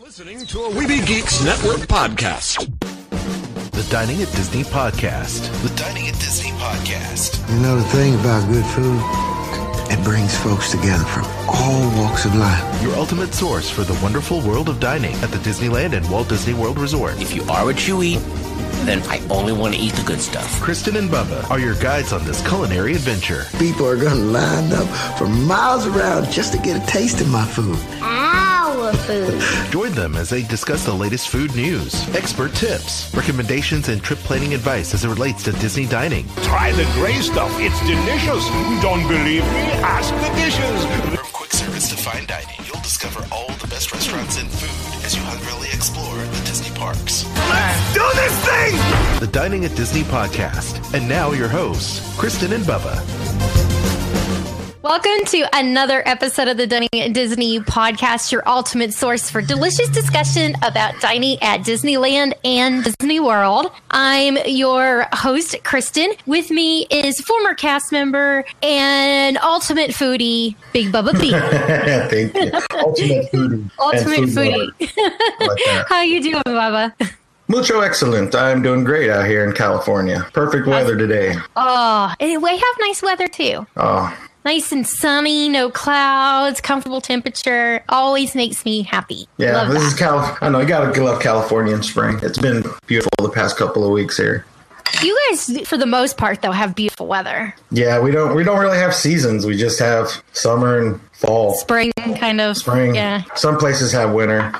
listening to a Weeby Geeks Network podcast. The Dining at Disney podcast. The Dining at Disney podcast. You know the thing about good food? It brings folks together from all walks of life. Your ultimate source for the wonderful world of dining at the Disneyland and Walt Disney World Resort. If you are what you eat, then I only want to eat the good stuff. Kristen and Bubba are your guides on this culinary adventure. People are going to line up for miles around just to get a taste of my food. Our food. Join them as they discuss the latest food news, expert tips, recommendations, and trip planning advice as it relates to Disney dining. Try the gray stuff. It's delicious. Don't believe me? Ask the dishes. From quick service to fine dining, you'll discover all the best restaurants and food as you hungrily explore the Disney parks. Let's do this thing! The Dining at Disney podcast. And now your hosts, Kristen and Bubba. Welcome to another episode of the Dining at Disney podcast, your ultimate source for delicious discussion about dining at Disneyland and Disney World. I'm your host, Kristen. With me is former cast member and ultimate foodie, Big Bubba B. Thank you. Ultimate foodie. ultimate food foodie. like. How you doing, Bubba? Mucho excellent. I'm doing great out here in California. Perfect weather today. Oh, we have nice weather too. Oh, Nice and sunny, no clouds, comfortable temperature. Always makes me happy. yeah. Love this that. is Cal. I know you gotta love California in spring. It's been beautiful the past couple of weeks here. You guys, for the most part, though, have beautiful weather. Yeah, we don't we don't really have seasons. We just have summer and fall, Spring, kind of. spring. Yeah. Some places have winter,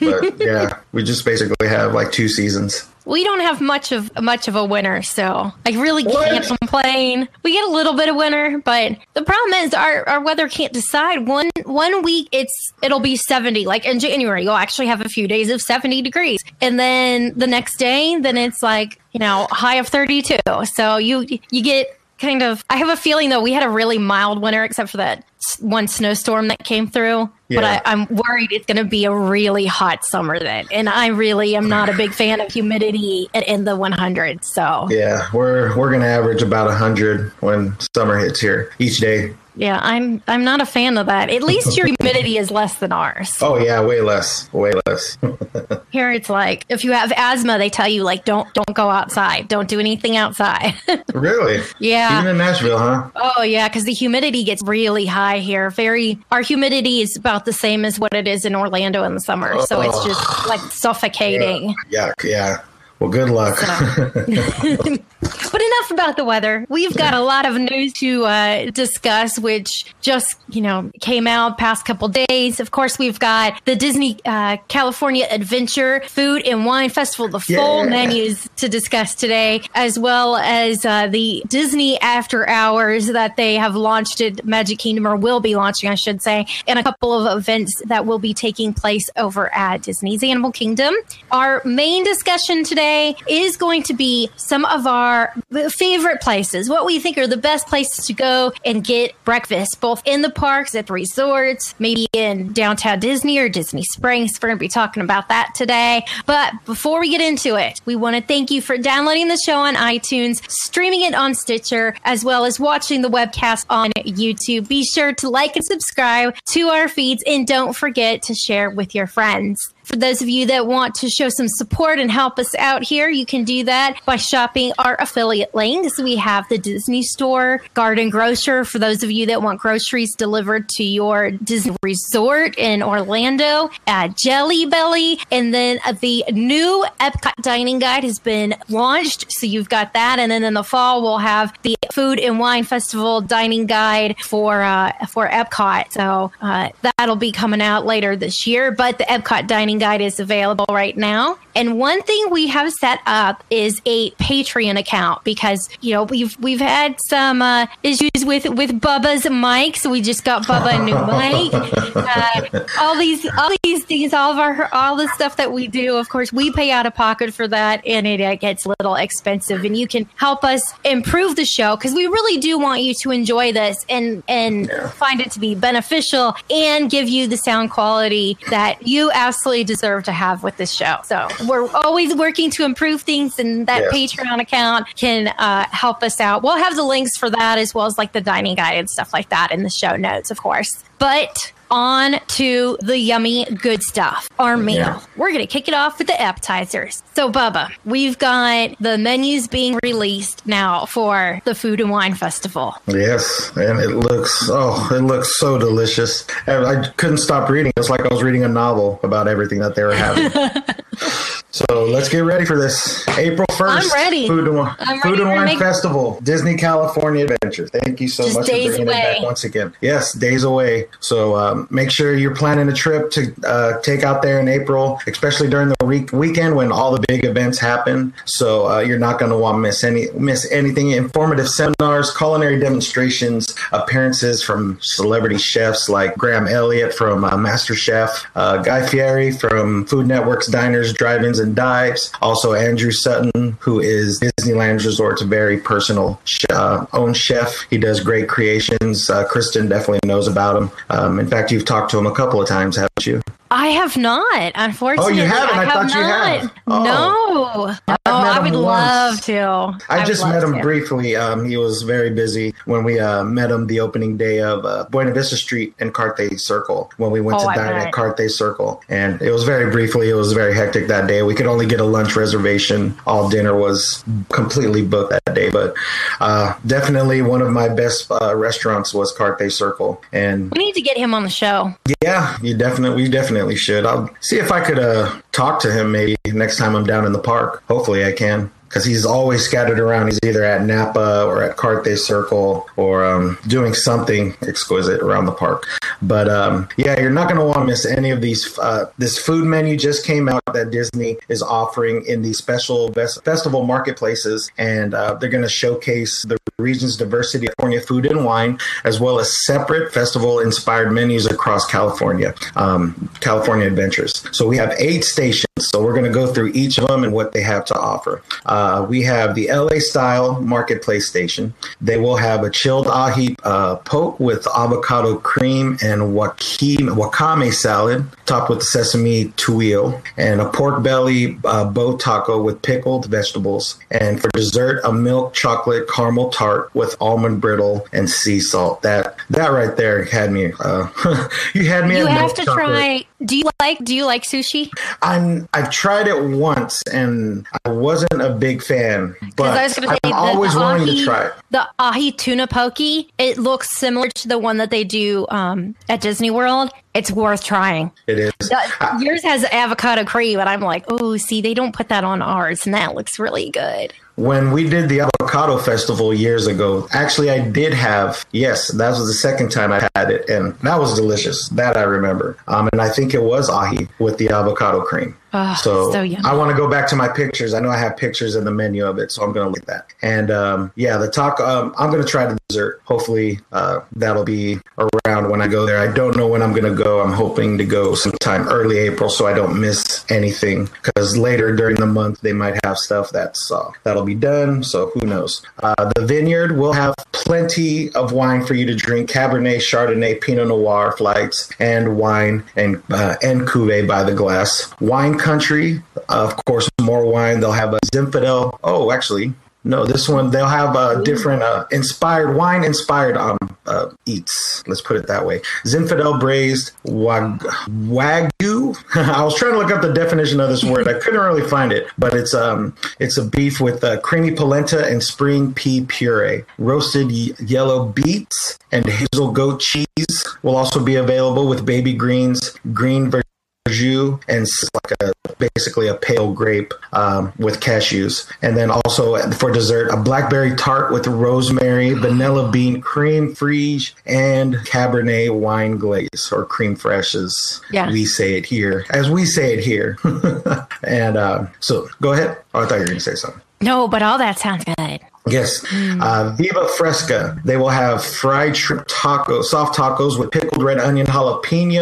but yeah, we just basically have like two seasons. We don't have much of much of a winter, so I really can't complain. We get a little bit of winter, but the problem is our, our weather can't decide. One one week it's it'll be seventy, like in January, you'll actually have a few days of seventy degrees, and then the next day, then it's like you know high of thirty two. So you you get kind of. I have a feeling though we had a really mild winter, except for that one snowstorm that came through. But Yeah. I, I'm worried it's going to be a really hot summer then, and I really am not a big fan of humidity in, the 100s. So Yeah, we're we're gonna average about hundred when summer hits here each day. yeah, I'm I'm not a fan of that. At least your humidity is less than ours. Oh yeah, way less, way less. Here it's like if you have asthma, they tell you like don't don't go outside, don't do anything outside. really? Yeah. Even in Nashville, huh? oh yeah, because the humidity gets really high here. Very our humidity is about the same as what it is in Orlando in the summer, so it's just like suffocating. Yeah, yeah. Well, good luck. But enough about the weather. We've got a lot of news to uh, discuss, which just you know came out past couple days. Of course, we've got the Disney uh, California Adventure Food and Wine Festival, the full Yeah. menus to discuss today, as well as uh, the Disney After Hours that they have launched at Magic Kingdom or will be launching, I should say, and a couple of events that will be taking place over at Disney's Animal Kingdom. Our main discussion today is going to be some of our favorite places, what we think are the best places to go and get breakfast, both in the parks, at the resorts, maybe in downtown Disney or Disney Springs. We're going to be talking about that today. But before we get into it, we want to thank you for downloading the show on iTunes, streaming it on Stitcher, as well as watching the webcast on YouTube. Be sure to like and subscribe to our feeds and don't forget to share with your friends. For those of you that want to show some support and help us out here, you can do that by shopping our affiliate links. We have the Disney Store, Garden Grocer for those of you that want groceries delivered to your Disney Resort in Orlando, uh, Jelly Belly, and then uh, the new Epcot Dining Guide has been launched. So you've got that, and then in the fall we'll have the Food and Wine Festival Dining Guide for uh, for Epcot. So uh, that'll be coming out later this year. But the Epcot Dining Guide is available right now. And one thing we have set up is a Patreon account because you know we've we've had some uh, issues with with Bubba's mic, so we just got Bubba a new mic. Uh, all these all these things, all of our all the stuff that we do, of course, we pay out of pocket for that, and it uh, gets a little expensive. And you can help us improve the show because we really do want you to enjoy this and and find it to be beneficial and give you the sound quality that you absolutely deserve to have with this show. So we're always working to improve things, and that Yes. Patreon account can uh, help us out. We'll have the links for that as well as like the dining guide and stuff like that in the show notes, of course. But on to the yummy good stuff, our meal. Yeah. We're going to kick it off with the appetizers. So, Bubba, we've got the menus being released now for the Food and Wine Festival. Yes, and it looks oh, it looks so delicious. And I couldn't stop reading. It's like I was reading a novel about everything that they were having. so let's get ready for this. April first, I'm ready. Food and, Wi- I'm Food and Wine make- Festival, Disney California Adventure. Thank you so Just much for bringing it back once again. Yes, days away. So um, make sure you're planning a trip to uh, take out there in April, especially during the week weekend when all the big events happen. So uh, you're not going to want to miss any miss anything. Informative seminars, culinary demonstrations, appearances from celebrity chefs like Graham Elliott from uh, Master Chef, uh, Guy Fieri from Food Network's Diners, Drive-ins, and Dives. Also Andrew Sutton, who is Disneyland Resort's very personal uh, own chef. He does great creations. Uh, Kristen definitely knows about him. Um, in fact, you've talked to him a couple of times, haven't you? I have not, unfortunately. Oh, you haven't? I have thought you not. had. Oh. No. Met I would once. love to. I, just met him to. briefly. Um, he was very busy when we uh, met him the opening day of uh, Buena Vista Street and Carthay Circle when we went Oh, to I dine bet. at Carthay Circle. And it was very briefly. It was very hectic that day. We could only get a lunch reservation. All dinner was completely booked that day. But uh, definitely one of my best uh, restaurants was Carthay Circle. And We need to get him on the show. yeah, you definitely, we definitely should. I'll see if I could uh, talk to him maybe next time I'm down in the park. Hopefully, I can. Because he's always scattered around. He's either at Napa or at Carthay Circle or um, doing something exquisite around the park. But um, yeah, you're not going to want to miss any of these. Uh, this food menu just came out that Disney is offering in these special best festival marketplaces, and uh, they're going to showcase the region's diversity of California food and wine, as well as separate festival inspired menus across California, um, California Adventures. So we have eight stations. So we're going to go through each of them and what they have to offer. Uh, we have the LA style marketplace station. They will have a chilled ahi uh, poke with avocado cream and wakame, wakame salad, topped with sesame tuile, and a pork belly uh, bao taco with pickled vegetables. And for dessert, a milk chocolate caramel tart with almond brittle and sea salt. That that right there had me. Uh, you had me. You have to chocolate. try. Do you like? Do you like sushi? I'm I've tried it once and I wasn't a big fan, but I was to say I'm the always ahi, to try it. The ahi tuna poke. It looks similar to the one that they do um, at Disney World. It's worth trying. It is. That- yours has avocado cream, and I'm like, oh, see, they don't put that on ours, and that looks really good. When we did the avocado festival years ago, actually I did have yes, that was the second time I had it, and that was delicious. That I remember. Um, and I think it was ahi with the avocado cream. Oh, so so. I want to go back to my pictures. I know I have pictures in the menu of it, so I'm going to look at that. And um, yeah, the taco. Um, I'm going to try the dessert. Hopefully, uh, that'll be around when I go there. I don't know when I'm going to go. I'm hoping to go sometime early April, so I don't miss anything. Because later during the month, they might have stuff that's uh, that'll be done. So who knows? Uh, the vineyard will have plenty of wine for you to drink: Cabernet, Chardonnay, Pinot Noir flights, and wine and uh, and cuvee by the glass. Wine country, of course, more wine. They'll have a Zinfandel. Oh, actually, no, this one they'll have a different uh, inspired wine inspired um uh, eats. Let's put it that way. Zinfandel braised wag- wagyu. I was trying to look up the definition of this word. I couldn't really find it, but it's um it's a beef with uh, creamy polenta and spring pea puree, roasted y- yellow beets, and hazel goat cheese will also be available with baby greens, green. Jus and like a basically a pale grape um, with cashews, and then also for dessert a blackberry tart with rosemary, vanilla bean cream frige, and cabernet wine glaze or cream fresh as Yeah. we say it here, as we say it here. and uh, so go ahead. Oh, I thought you were going to say something. No, but all that sounds good. Yes. Uh, Viva Fresca. They will have fried shrimp tacos, soft tacos with pickled red onion, jalapeno,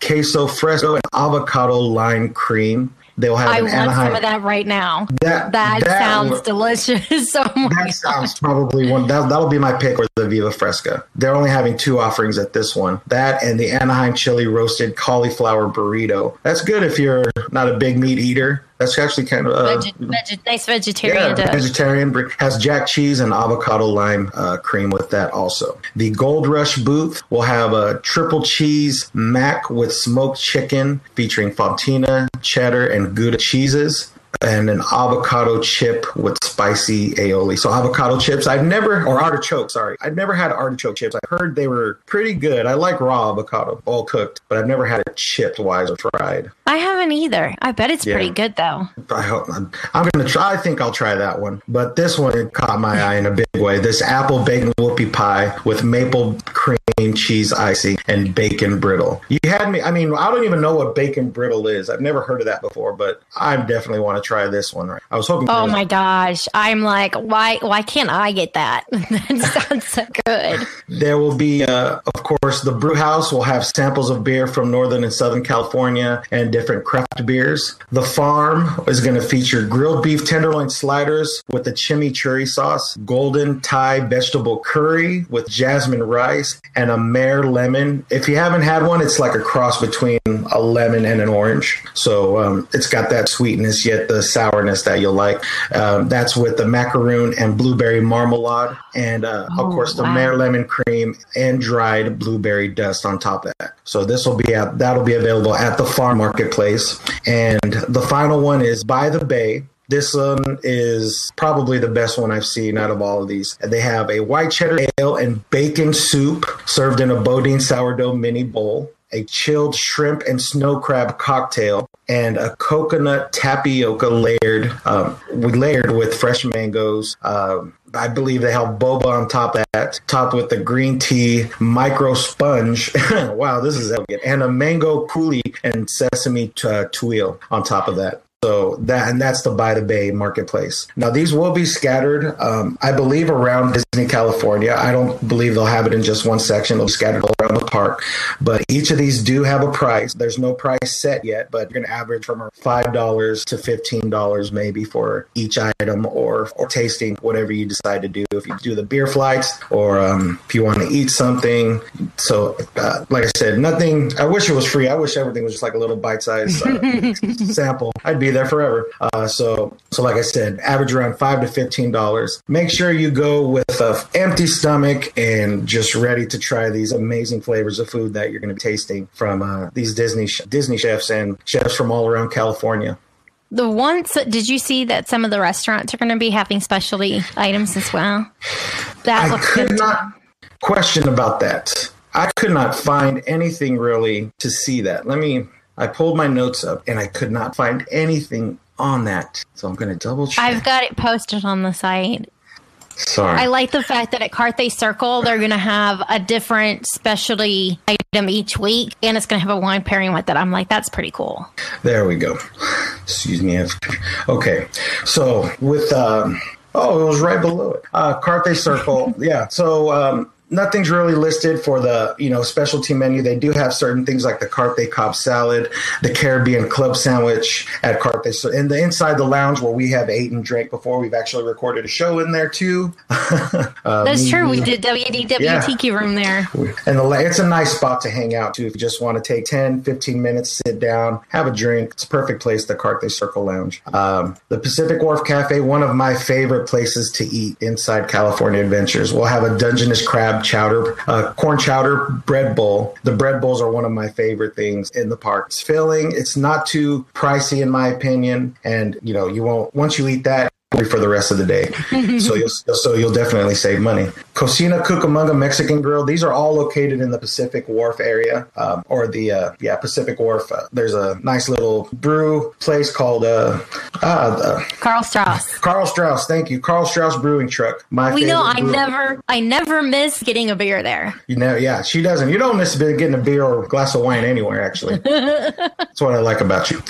queso fresco, and avocado lime cream. They will have I an want Anaheim. some of that right now. That, That, sounds w- delicious. oh That sounds probably one. That, that'll be my pick Or the Viva Fresca. They're only having two offerings at this one. That and the Anaheim chili roasted cauliflower burrito. That's good if you're not a big meat eater. That's actually kind of uh, Veg- veg- nice vegetarian yeah, vegetarian has jack cheese and avocado lime uh, cream with that also. The Gold Rush booth will have a triple cheese mac with smoked chicken featuring fontina, cheddar, and Gouda cheeses. And an avocado chip with spicy aioli. So avocado chips, I've never, or artichoke, sorry, I've never had artichoke chips. I heard they were pretty good. I like raw avocado, all cooked, but I've never had it chipped wise or fried. I haven't either. I bet it's Yeah. pretty good though. I hope I'm, I'm gonna try. I think I'll try that one. But this one caught my eye in a big way. This apple bacon whoopie pie with maple cream cheese icing and bacon brittle. You had me. I mean, I don't even know what bacon brittle is. I've never heard of that before. But I definitely want to try this one. Right. I was hoping. Oh my gosh. I'm like, why why can't I get that? that sounds so good. There will be, uh, of course, the brew house will have samples of beer from Northern and Southern California and different craft beers. The farm is going to feature grilled beef tenderloin sliders with the chimichurri sauce, golden Thai vegetable curry with jasmine rice, and a Meyer lemon. If you haven't had one, it's like a cross between a lemon and an orange. So um, it's got that sweetness, yet the sourness that you'll like. Um, that's with the macaroon and blueberry marmalade, and uh, of Oh, course the wow. Meyer lemon cream and dried blueberry dust on top of that. So this will be at that'll be available at the farm marketplace. And the final one is by the bay. This one is probably the best one I've seen out of all of these. They have a white cheddar ale and bacon soup served in a Boudin sourdough mini bowl, a chilled shrimp and snow crab cocktail, and a coconut tapioca layered, um, we layered with fresh mangoes. Um, I believe they have boba on top of that, topped with the green tea micro sponge. wow, this is elegant. And a mango coulis and sesame t- uh, tuile on top of that. So that and that's the By the Bay marketplace. Now these will be scattered, um, I believe, around Disney California. I don't believe they'll have it in just one section. They'll be scattered all around the park. But each of these do have a price. There's no price set yet, but you're gonna average from five dollars to fifteen dollars maybe for each item or or tasting whatever you decide to do. If you do the beer flights or um, if you want to eat something. So uh, like I said, nothing. I wish it was free. I wish everything was just like a little bite size uh, sample. I'd be there forever. Uh, so, so like I said, average around five to fifteen dollars. Make sure you go with an empty stomach and just ready to try these amazing flavors of food that you're going to be tasting from uh, these Disney sh- Disney chefs and chefs from all around California. The ones did you see that some of the restaurants are going to be having specialty items as well? That I could not question about that. I could not find anything really to see that. Let me. I pulled my notes up and I could not find anything on that. So I'm going to double check. I've got it posted on the site. Sorry. I like the fact that at Carthay Circle they're going to have a different specialty item each week, and it's going to have a wine pairing with it. I'm like, that's pretty cool. There we go. Excuse me. Okay. So with um oh, it was right below it. Uh Carthay Circle. yeah. So um Nothing's really listed for the you know specialty menu. They do have certain things like the Carthay Cobb salad, the Caribbean club sandwich at Carthay. So in the inside the lounge where we have ate and drank before, we've actually recorded a show in there too. Uh, That's me- true. We did WDW Yeah. Tiki Room there. and the, it's a nice spot to hang out too if you just want to take 10 15 minutes sit down have a drink it's a perfect place the carthay circle lounge um, the pacific wharf cafe one of my favorite places to eat inside california adventures we'll have a dungeness crab chowder uh, corn chowder bread bowl. The bread bowls are one of my favorite things in the park. It's filling. It's not too pricey in my opinion. And you know you won't once you eat that for the rest of the day. so you'll so you'll definitely save money. Cocina Cucamonga Mexican Grill. These are all located in the Pacific Wharf area, um, or the uh, yeah Pacific Wharf. Uh, there's a nice little brew place called uh, uh, uh, Karl Strauss. Karl Strauss. Thank you, Karl Strauss Brewing Truck. My We know I brew- never I never miss getting a beer there. You know, yeah, she doesn't. You don't miss getting a beer or a glass of wine anywhere. Actually, that's what I like about you.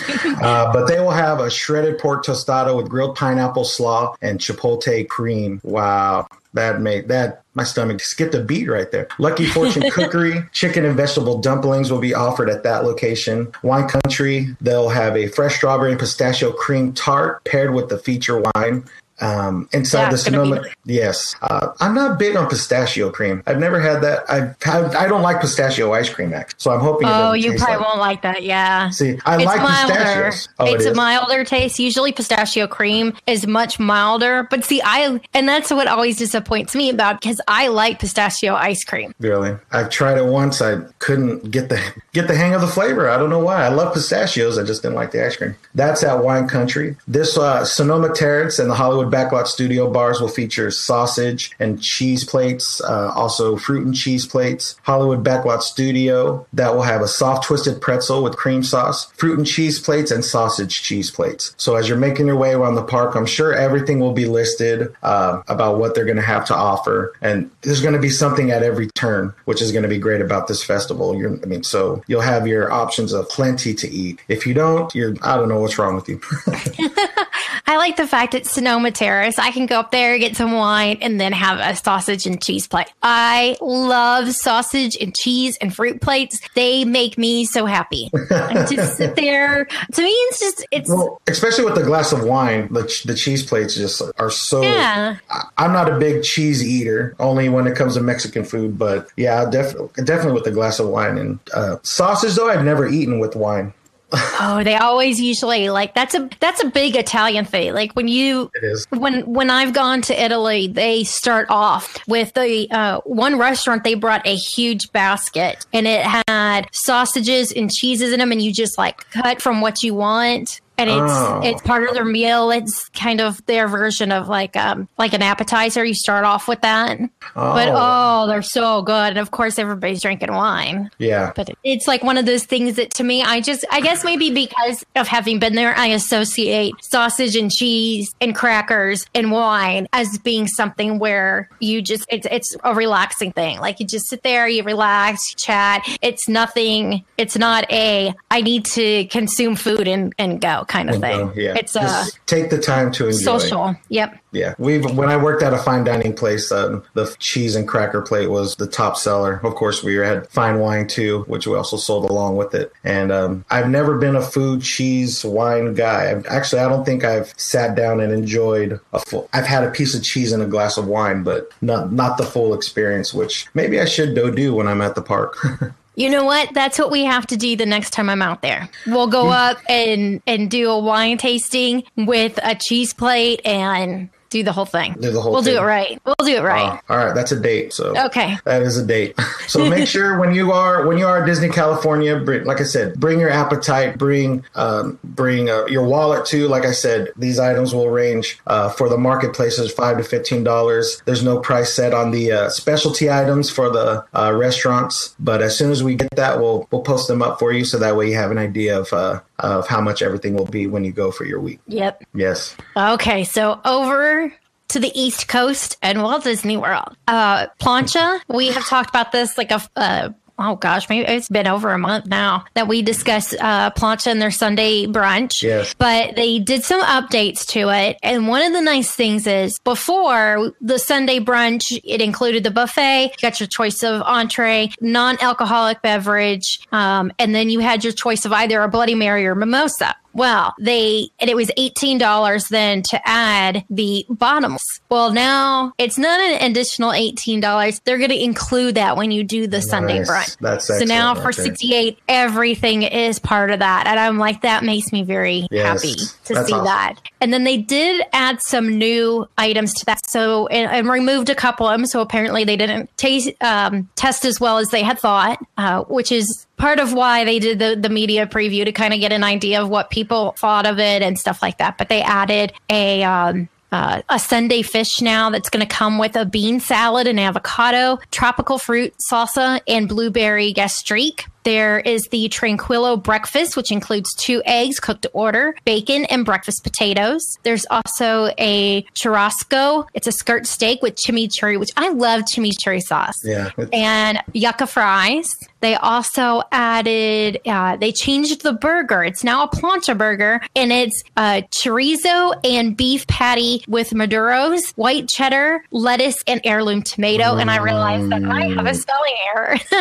Uh, but they will have a shredded pork tostada with grilled pineapple slaw and chipotle cream. Wow, that made that my stomach skipped a beat right there. Lucky Fortune Cookery, chicken and vegetable dumplings will be offered at that location. Wine Country, they'll have a fresh strawberry and pistachio cream tart paired with the feature wine Um, inside Yeah, the be Sonoma, yes. Uh, I'm not big on pistachio cream. I've never had that. I've had, I don't like pistachio ice cream, actually. So I'm hoping. Oh, you probably like- won't like that. Yeah. See, I it's like milder. pistachios. Oh, it it's a milder taste. Usually, pistachio cream is much milder. But see, I and that's what always disappoints me about because I like pistachio ice cream. Really, I've tried it once. I couldn't get the get the hang of the flavor. I don't know why. I love pistachios. I just didn't like the ice cream. That's at Wine Country. This uh, Sonoma Terrace and the Hollywood Backlot Studio bars will feature sausage and cheese plates, uh, also fruit and cheese plates. Hollywood Backlot Studio that will have a soft twisted pretzel with cream sauce, fruit and cheese plates, and sausage cheese plates. So as you're making your way around the park, I'm sure everything will be listed uh, about what they're going to have to offer, and there's going to be something at every turn, which is going to be great about this festival. You're, I mean, so you'll have your options of plenty to eat. If you don't, you're I don't know what's wrong with you. I like the fact it's Sonoma Terrace. I can go up there, get some wine, and then have a sausage and cheese plate. I love sausage and cheese and fruit plates. They make me so happy. I just sit there. To me, it's just it's well, especially with the glass of wine, the, the cheese plates just are so. yeah. I- I'm not a big cheese eater, only when it comes to Mexican food. But yeah, definitely, definitely with a glass of wine and uh, sausage. Though I've never eaten with wine. Oh, they always usually like that's a that's a big Italian thing. Like when you It is. when when I've gone to Italy, they start off with the uh, one restaurant. They brought a huge basket, and it had sausages and cheeses in them, and you just like cut from what you want. And it's Oh. it's part of their meal. It's kind of their version of like um like an appetizer. You start off with that, but oh, they're so good. And of course, everybody's drinking wine yeah. but it's like one of those things that to me i just i guess maybe because of having been there i associate sausage and cheese and crackers and wine as being something where you just it's it's a relaxing thing like you just sit there you relax you chat it's nothing it's not a i need to consume food and and go kind of thing yeah. it's a Just take the time to enjoy. social yep Yeah, we've when I worked at a fine dining place, um, the cheese and cracker plate was the top seller. Of course, we had fine wine too, which we also sold along with it. And um, I've never been a food, cheese, wine guy. I've, actually, I don't think I've sat down and enjoyed a full. I've had a piece of cheese and a glass of wine, but not not the full experience. Which maybe I should go do when I'm at the park. You know what? That's what we have to do the next time I'm out there. We'll go Hmm. up and and do a wine tasting with a cheese plate and do the whole thing. Do the whole we'll do it right. We'll do it right. all right, that's a date. So Okay. That is a date. So make sure when you are when you are at Disney California, bring, like I said, bring your appetite, bring um, bring uh, your wallet too. Like I said, these items will range uh, for the marketplaces five to fifteen dollars. There's no price set on the uh, specialty items for the uh, restaurants, but as soon as we get that, we'll we'll post them up for you so that way you have an idea of uh, of how much everything will be when you go for your week. Yep. Yes. Okay. So over to the East Coast and Walt Disney World. Uh, Plancha, we have talked about this like a. Uh, Oh gosh, maybe it's been over a month now that we discussed uh, Plancha and their Sunday brunch. Yes. But they did some updates to it. And one of the nice things is before the Sunday brunch, it included the buffet, you got your choice of entree, non alcoholic beverage, um, and then you had your choice of either a Bloody Mary or mimosa. Well, they, and it was $18 then to add the bottoms. Well, now it's not an additional $18. They're going to include that when you do the Sunday brunch. That's so now for right 68, everything is part of that. And I'm like, that makes me very Yes. happy to That's see awesome. that. And then they did add some new items to that. So, and, and removed a couple of them. So apparently they didn't taste, um, test as well as they had thought, uh, which is part of why they did the, the media preview to kind of get an idea of what people thought of it and stuff like that. But they added a, um, uh, a Sunday fish now that's going to come with a bean salad and avocado, tropical fruit salsa, and blueberry gastrique. There is the Tranquillo breakfast, which includes two eggs cooked to order, bacon, and breakfast potatoes. There's also a churrasco. It's a skirt steak with chimichurri, which I love chimichurri sauce Yeah. And yucca fries. They also added, uh, they changed the burger. It's now a plancha burger, and it's uh, chorizo and beef patty with maduros, white cheddar, lettuce, and heirloom tomato. And I realized that I have a spelling error.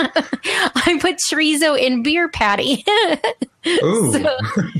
I put chorizo in beer patty. Ooh.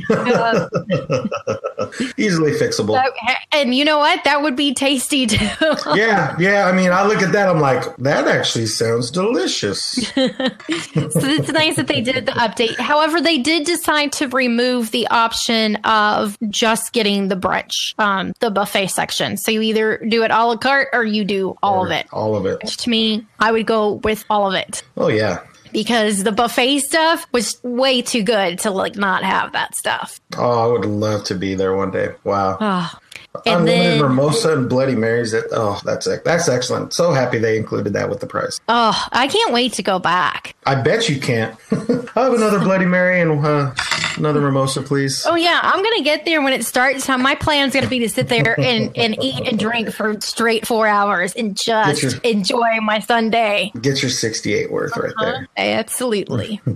Uh, easily fixable. Uh, And you know what? That would be tasty too. Yeah, yeah. I mean, I look at that. I'm like, that actually sounds delicious. so it's nice that they did the update. However, they did decide to remove the option of just getting the brunch, um, the buffet section. So you either do it a la carte or you do all of it. All of it. Which to me, I would go with all of it Oh yeah. Because the buffet stuff was way too good to like not have that stuff. Oh, I would love to be there one day. Wow. Oh. And Unlimited then, mimosa and Bloody Marys. That oh, that's it. that's excellent. So happy they included that with the price. oh, I can't wait to go back. I bet you can't. I have another Bloody Mary and uh, another mimosa, please. Oh yeah, I'm gonna get there when it starts. My plan's gonna be to sit there and, and eat and drink for straight four hours and just your- enjoy my Sunday. Get your 68 worth right there. Absolutely.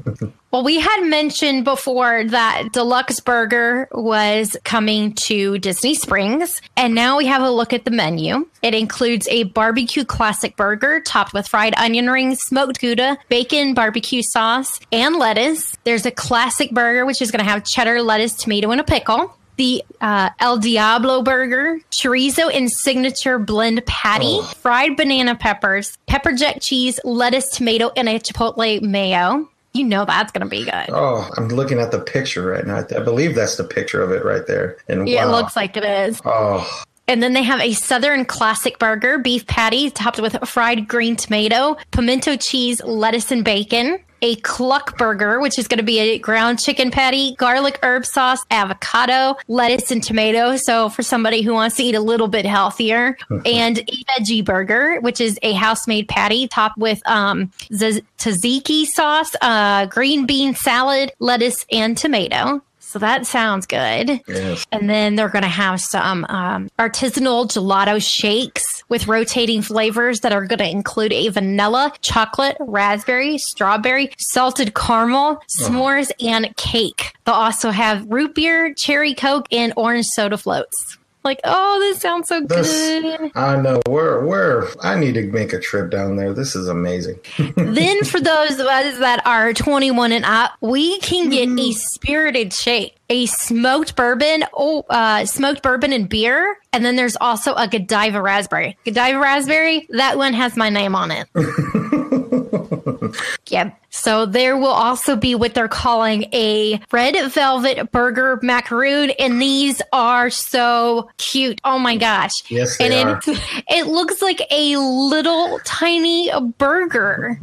well, we had mentioned before that D-Luxe Burger was coming to Disney Springs, and now we have a look at the menu. It includes a barbecue classic burger topped with fried onion rings, smoked Gouda, bacon, barbecue sauce, and lettuce. There's a classic burger, which is going to have cheddar, lettuce, tomato, and a pickle. The uh, El Diablo burger, chorizo and signature blend patty, fried banana peppers, pepper jack cheese, lettuce, tomato, and a chipotle mayo. You know that's going to be good. Oh, I'm looking at the picture right now. I believe that's the picture of it right there. And Yeah, wow. it looks like it is. Oh, And then they have a Southern classic burger, beef patty topped with fried green tomato, pimento cheese, lettuce, and bacon. A cluck burger, which is going to be a ground chicken patty, garlic herb sauce, avocado, lettuce, and tomato. So for somebody who wants to eat a little bit healthier, and a veggie burger, which is a house-made patty topped with um, z- tzatziki sauce, uh, green bean salad, lettuce, and tomato. So that sounds good. yes. And then they're going to have some um, artisanal gelato shakes with rotating flavors that are going to include a vanilla, chocolate, raspberry, strawberry, salted caramel, s'mores, and cake. They'll also have root beer, cherry coke, and orange soda floats. Like, oh, this sounds so This, good. I know. Where, where? I need to make a trip down there. This is amazing. then for those of us that are 21 and up, we can get a spirited shake, a smoked bourbon, oh, uh, smoked bourbon and beer. And then there's also a Godiva raspberry. Godiva raspberry, that one has my name on it. Yep. So there will also be what they're calling a red velvet burger macaroon, and these are so cute. Oh my gosh! Yes, they and are. It, it looks like a little tiny burger,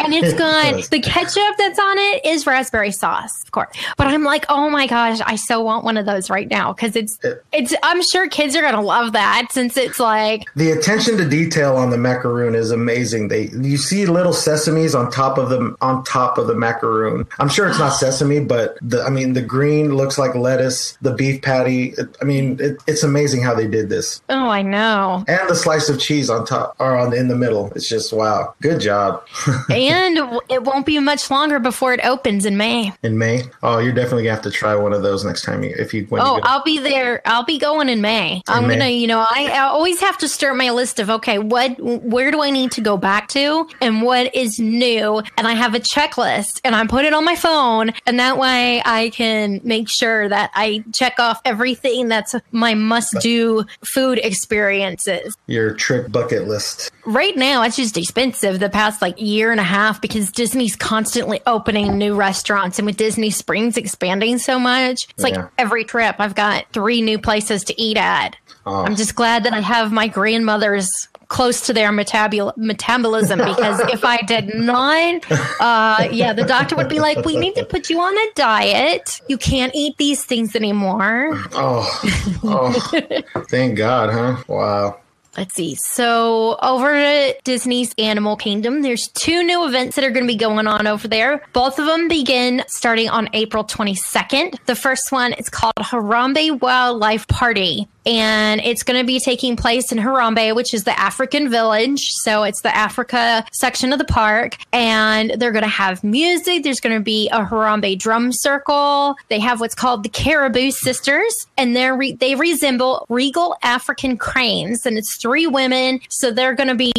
and it's got the ketchup that's on it is raspberry sauce, of course. But I'm like, oh my gosh, I so want one of those right now because it's it's. I'm sure kids are gonna love that since it's like The attention to detail on the macaroon is amazing. They you see little sesames on top of them on top of the macaroon. I'm sure it's not sesame, but the I mean the green looks like lettuce. The beef patty. It, I mean it, it's amazing how they did this. oh, I know. And the slice of cheese on top or on in the middle. It's just wow. Good job. and it won't be much longer before it opens in May. in May. Oh, you're definitely gonna have to try one of those next time you if you when Oh, you. I'll be there. I'll be going in May. I'm May. gonna, you know, I, I always have to start my list of okay, what, where do I need to go back to, and what is new, and I have a checklist, and I put it on my phone, and that way I can make sure that I check off everything that's my must-do food experiences. your trip bucket list. Right now, it's just expensive the past like year and a half because Disney's constantly opening new restaurants. And with Disney Springs expanding so much, it's like Yeah. every trip I've got three new places to eat at. Oh. I'm just glad that I have my grandmother's close to their metabul- metabolism because if I did not, uh, yeah, the doctor would be like, we need to put you on a diet. You can't eat these things anymore. Oh, oh, thank God, huh? Wow. Let's see. So over at Disney's Animal Kingdom, there's two new events that are going to be going on over there. Both of them begin starting on April 22nd. The first one is called Harambe Wildlife Party. And it's going to be taking place in Harambe, which is the African village. So it's the Africa section of the park, and they're going to have music. There's going to be a Harambe drum circle. They have what's called the Caribou Sisters, and they're re- they resemble regal African cranes, and it's three women. So they're going to be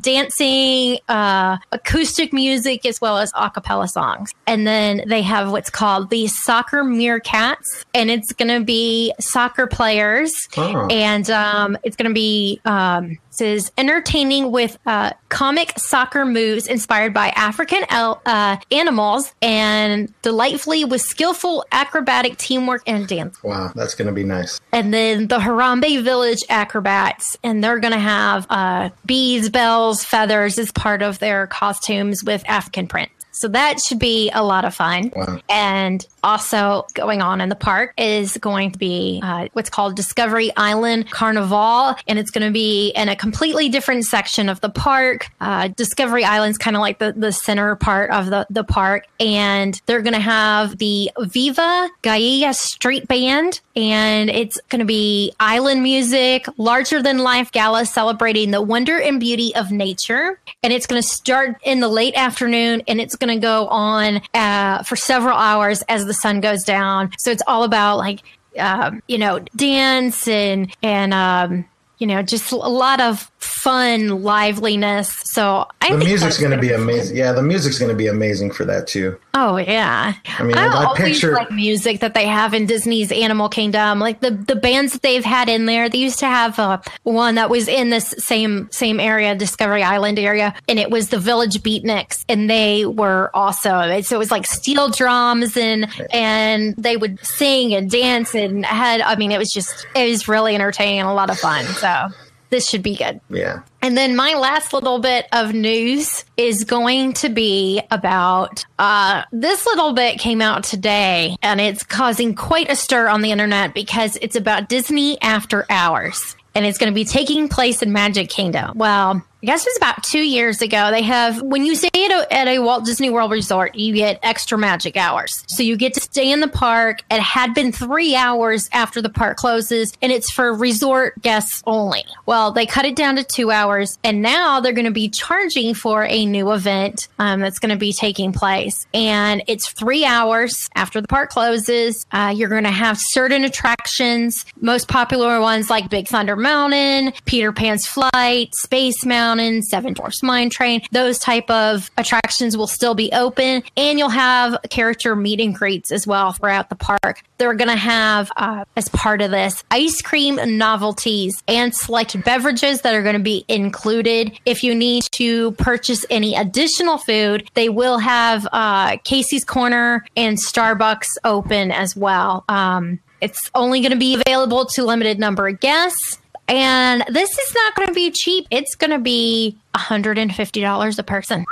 dancing, uh, acoustic music, as well as a cappella songs. And then they have what's called the Soccer Meerkats, and it's going to be soccer players, Oh. and um, it's going to be um, says entertaining with uh, comic soccer moves inspired by African el- uh, animals and delightfully with skillful acrobatic teamwork and dance. Wow, that's going to be nice. And then the Harambe Village acrobats, and they're going to have uh, beads, bells, feathers as part of their costumes with African print. So that should be a lot of fun. Wow. And also going on in the park is going to be uh, what's called Discovery Island Carnival, and it's going to be in a completely different section of the park. Uh, Discovery Island's kind of like the, the center part of the, the park, and they're going to have the Viva Gaia Street Band, and it's going to be island music, larger than life gala celebrating the wonder and beauty of nature, and it's going to start in the late afternoon, and it's going to go on uh, for several hours as the sun goes down. So it's all about like um, you know dance and and um, you know just a lot of fun liveliness. So I The music's going to be amazing. Yeah, the music's going to be amazing for that too. Oh yeah. I mean, I- I picture- like music that they have in Disney's Animal Kingdom, like the the bands that they've had in there. They used to have uh, one that was in this same same area, Discovery Island area, and it was the Village Beatniks, and they were awesome. So it was like steel drums and and they would sing and dance and had. I mean, it was just it was really entertaining and a lot of fun. So this should be good. Yeah. And then my last little bit of news is going to be about uh, this little bit came out today and it's causing quite a stir on the internet because it's about Disney After Hours and it's going to be taking place in Magic Kingdom. Well, I guess it was about two years ago. They have, when you stay at a, at a Walt Disney World resort, you get extra magic hours. So you get to stay in the park. It had been three hours after the park closes, and it's for resort guests only. Well, they cut it down to two hours, and now they're going to be charging for a new event um, that's going to be taking place. And it's three hours after the park closes. Uh, you're going to have certain attractions, most popular ones like Big Thunder Mountain, Peter Pan's Flight, Space Mountain, Seven Dwarfs Mine Train. Those type of attractions will still be open, and you'll have character meet and greets as well throughout the park. They're going to have, uh, as part of this, ice cream novelties and select beverages that are going to be included. If you need to purchase any additional food, they will have uh, Casey's Corner and Starbucks open as well. Um, it's only going to be available to limited number of guests. And this is not going to be cheap. It's going to be $150 a person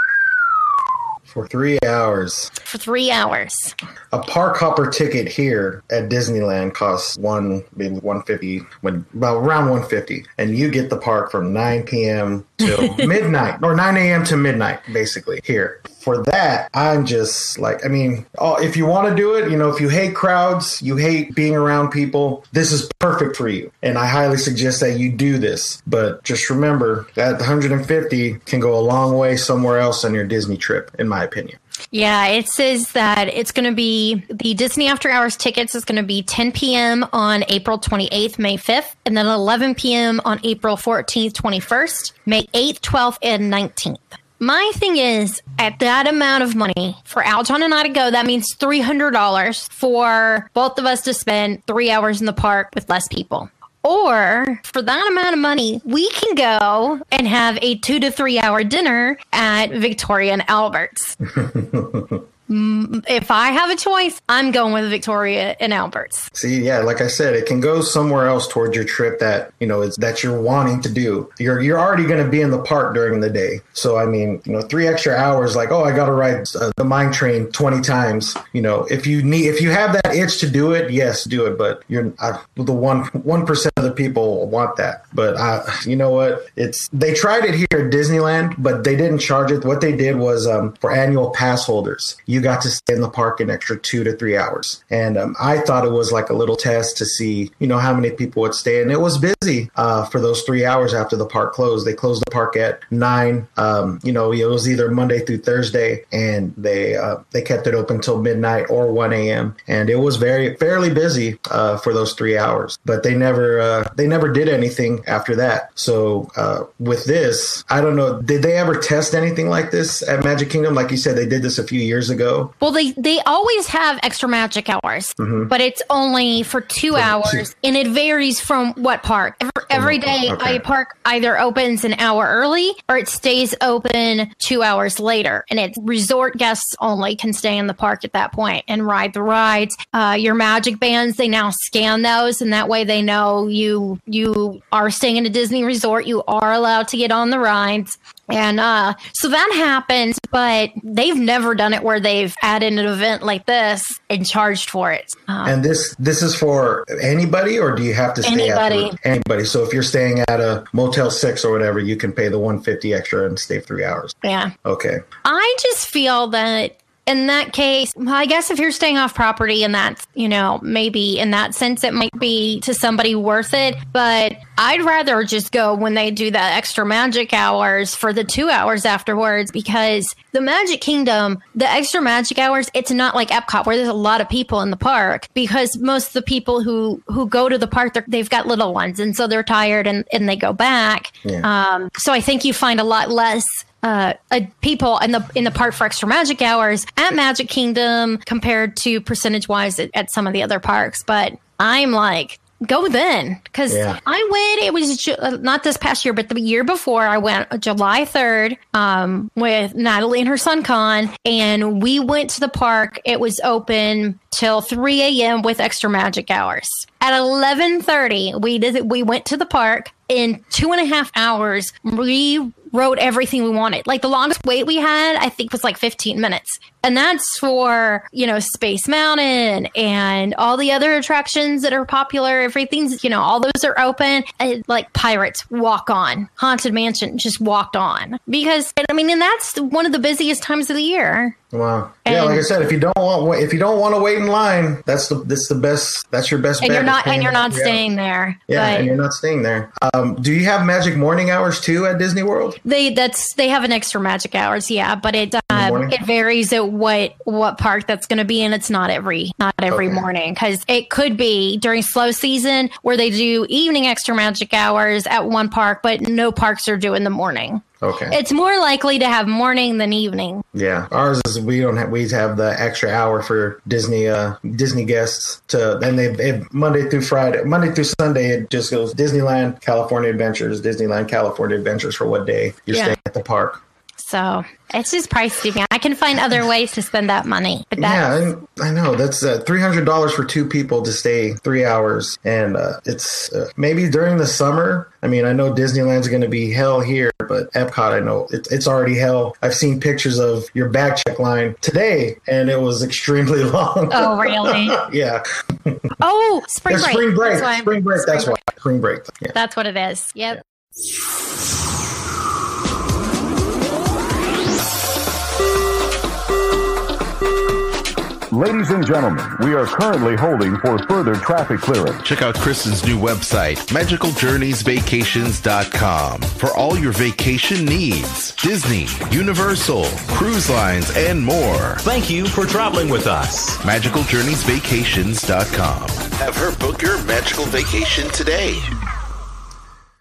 For three hours. for three hours. A park hopper ticket here at Disneyland costs one maybe one fifty when about around one fifty. And you get the park from nine PM till midnight. Or nine AM to midnight, basically, here. For that, I'm just like I mean, oh, if you want to do it, you know, if you hate crowds, you hate being around people, this is perfect for you. And I highly suggest that you do this. But just remember that 150 can go a long way somewhere else on your Disney trip, in my opinion. Yeah, it says that it's going to be the Disney After Hours tickets is going to be 10 p.m. on April 28th, May 5th, and then 11 p.m. on April 14th, 21st, May 8th, 12th, and 19th. My thing is, at that amount of money for Aljon and I to go, that means $300 for both of us to spend three hours in the park with less people. Or for that amount of money, we can go and have a two to three hour dinner at Victoria and Albert's. Mm, if I have a choice, I'm going with Victoria and Albert's. See, yeah, like I said, it can go somewhere else towards your trip that you know it's that you're wanting to do. You're you're already going to be in the park during the day, so I mean, you know, three extra hours. Like, oh, I got to ride uh, the mine train twenty times. You know, if you need, if you have that itch to do it, yes, do it. But you're uh, the one one percent of the people want that. But uh, you know what? It's they tried it here at Disneyland, but they didn't charge it. What they did was um, for annual pass holders, you you got to stay in the park an extra two to three hours. And um, I thought it was like a little test to see, you know, how many people would stay. And it was busy uh, for those three hours after the park closed. They closed the park at nine. Um, you know, it was either Monday through Thursday, and they uh, they kept it open till midnight or one a.m. And it was very fairly busy uh, for those three hours. But they never uh, they never did anything after that. So uh, with this, I don't know. Did they ever test anything like this at Magic Kingdom? Like you said, they did this a few years ago. Well, they they always have extra magic hours, but it's only for two hours, and it varies from what park. Every, every day, okay. a park either opens an hour early or it stays open two hours later, and it's resort guests only can stay in the park at that point and ride the rides. Uh, your magic bands, they now scan those, and that way they know you you are staying in a Disney resort. You are allowed to get on the rides. And uh, so that happens, but they've never done it where they've added an event like this and charged for it. Uh, And this this is for anybody, or do you have to stay Anybody. anybody? So if you're staying at a Motel Six or whatever, you can pay the 150 extra and stay three hours. yeah. Okay. I just feel that in that case, well, I guess if you're staying off property and that's, you know, maybe in that sense it might be to somebody worth it. But I'd rather just go when they do the extra magic hours for the two hours afterwards because the Magic Kingdom, the extra magic hours, it's not like Epcot where there's a lot of people in the park because most of the people who who go to the park, they've got little ones and so they're tired and, and they go back. Um, so I think you find a lot less uh, uh, people in the in the park for extra magic hours at Magic Kingdom compared to percentage wise at, at some of the other parks. But I'm like, go then because Yeah. I went. It was ju- uh, not this past year, but the year before. I went uh, July third um, with Natalie and her son Con, and we went to the park. It was open till 3 a.m. with extra magic hours. At 11:30, we did. We went to the park in two and a half hours. We wrote everything we wanted. Like the longest wait we had, I think, was like 15 minutes. And that's for, you know, Space Mountain and all the other attractions that are popular. Everything's, you know, all those are open. Like Pirates, walk on. Haunted Mansion just walked on. Because, I mean, and that's one of the busiest times of the year. Wow. yeah, like I said, if you don't want if you don't want to wait in line, that's the that's the best. That's your best. And bet you're not, and you're not staying there. Yeah, But- and you're not staying there. Um, do you have magic morning hours too at Disney World? They that's they have an extra magic hours, yeah, but it um, morning? it varies at what what park that's going to be, and it's not every not every Okay. morning because it could be during slow season where they do evening extra magic hours at one park, but no parks are doing in the morning. Okay. It's more likely to have morning than evening. Yeah, ours is we don't have we have the extra hour for Disney uh Disney guests to and they it, Monday through Friday Monday through Sunday it just goes Disneyland California Adventures Disneyland California Adventures for what day you're Yeah. staying at the park. So it's just pricey. man. I can find other ways to spend that money, but Yeah, I, I know that's uh, three hundred dollars for two people to stay three hours, and uh, it's uh, maybe during the summer. I mean, I know Disneyland's going to be hell here, but Epcot, I know it's it's already hell. I've seen pictures of your back check line today, and it was extremely long. oh really? yeah, Oh, spring It's break. spring break. That's why Spring break. That's spring why. Spring break. Yeah. That's what it is. Yep. Ladies and gentlemen, we are currently holding for further traffic clearance. Check out Kristen's new website, magicaljourneysvacations.com, for all your vacation needs. Disney, Universal, cruise lines, and more. Thank you for traveling with us. magicaljourneysvacations.com. Have her book your magical vacation today.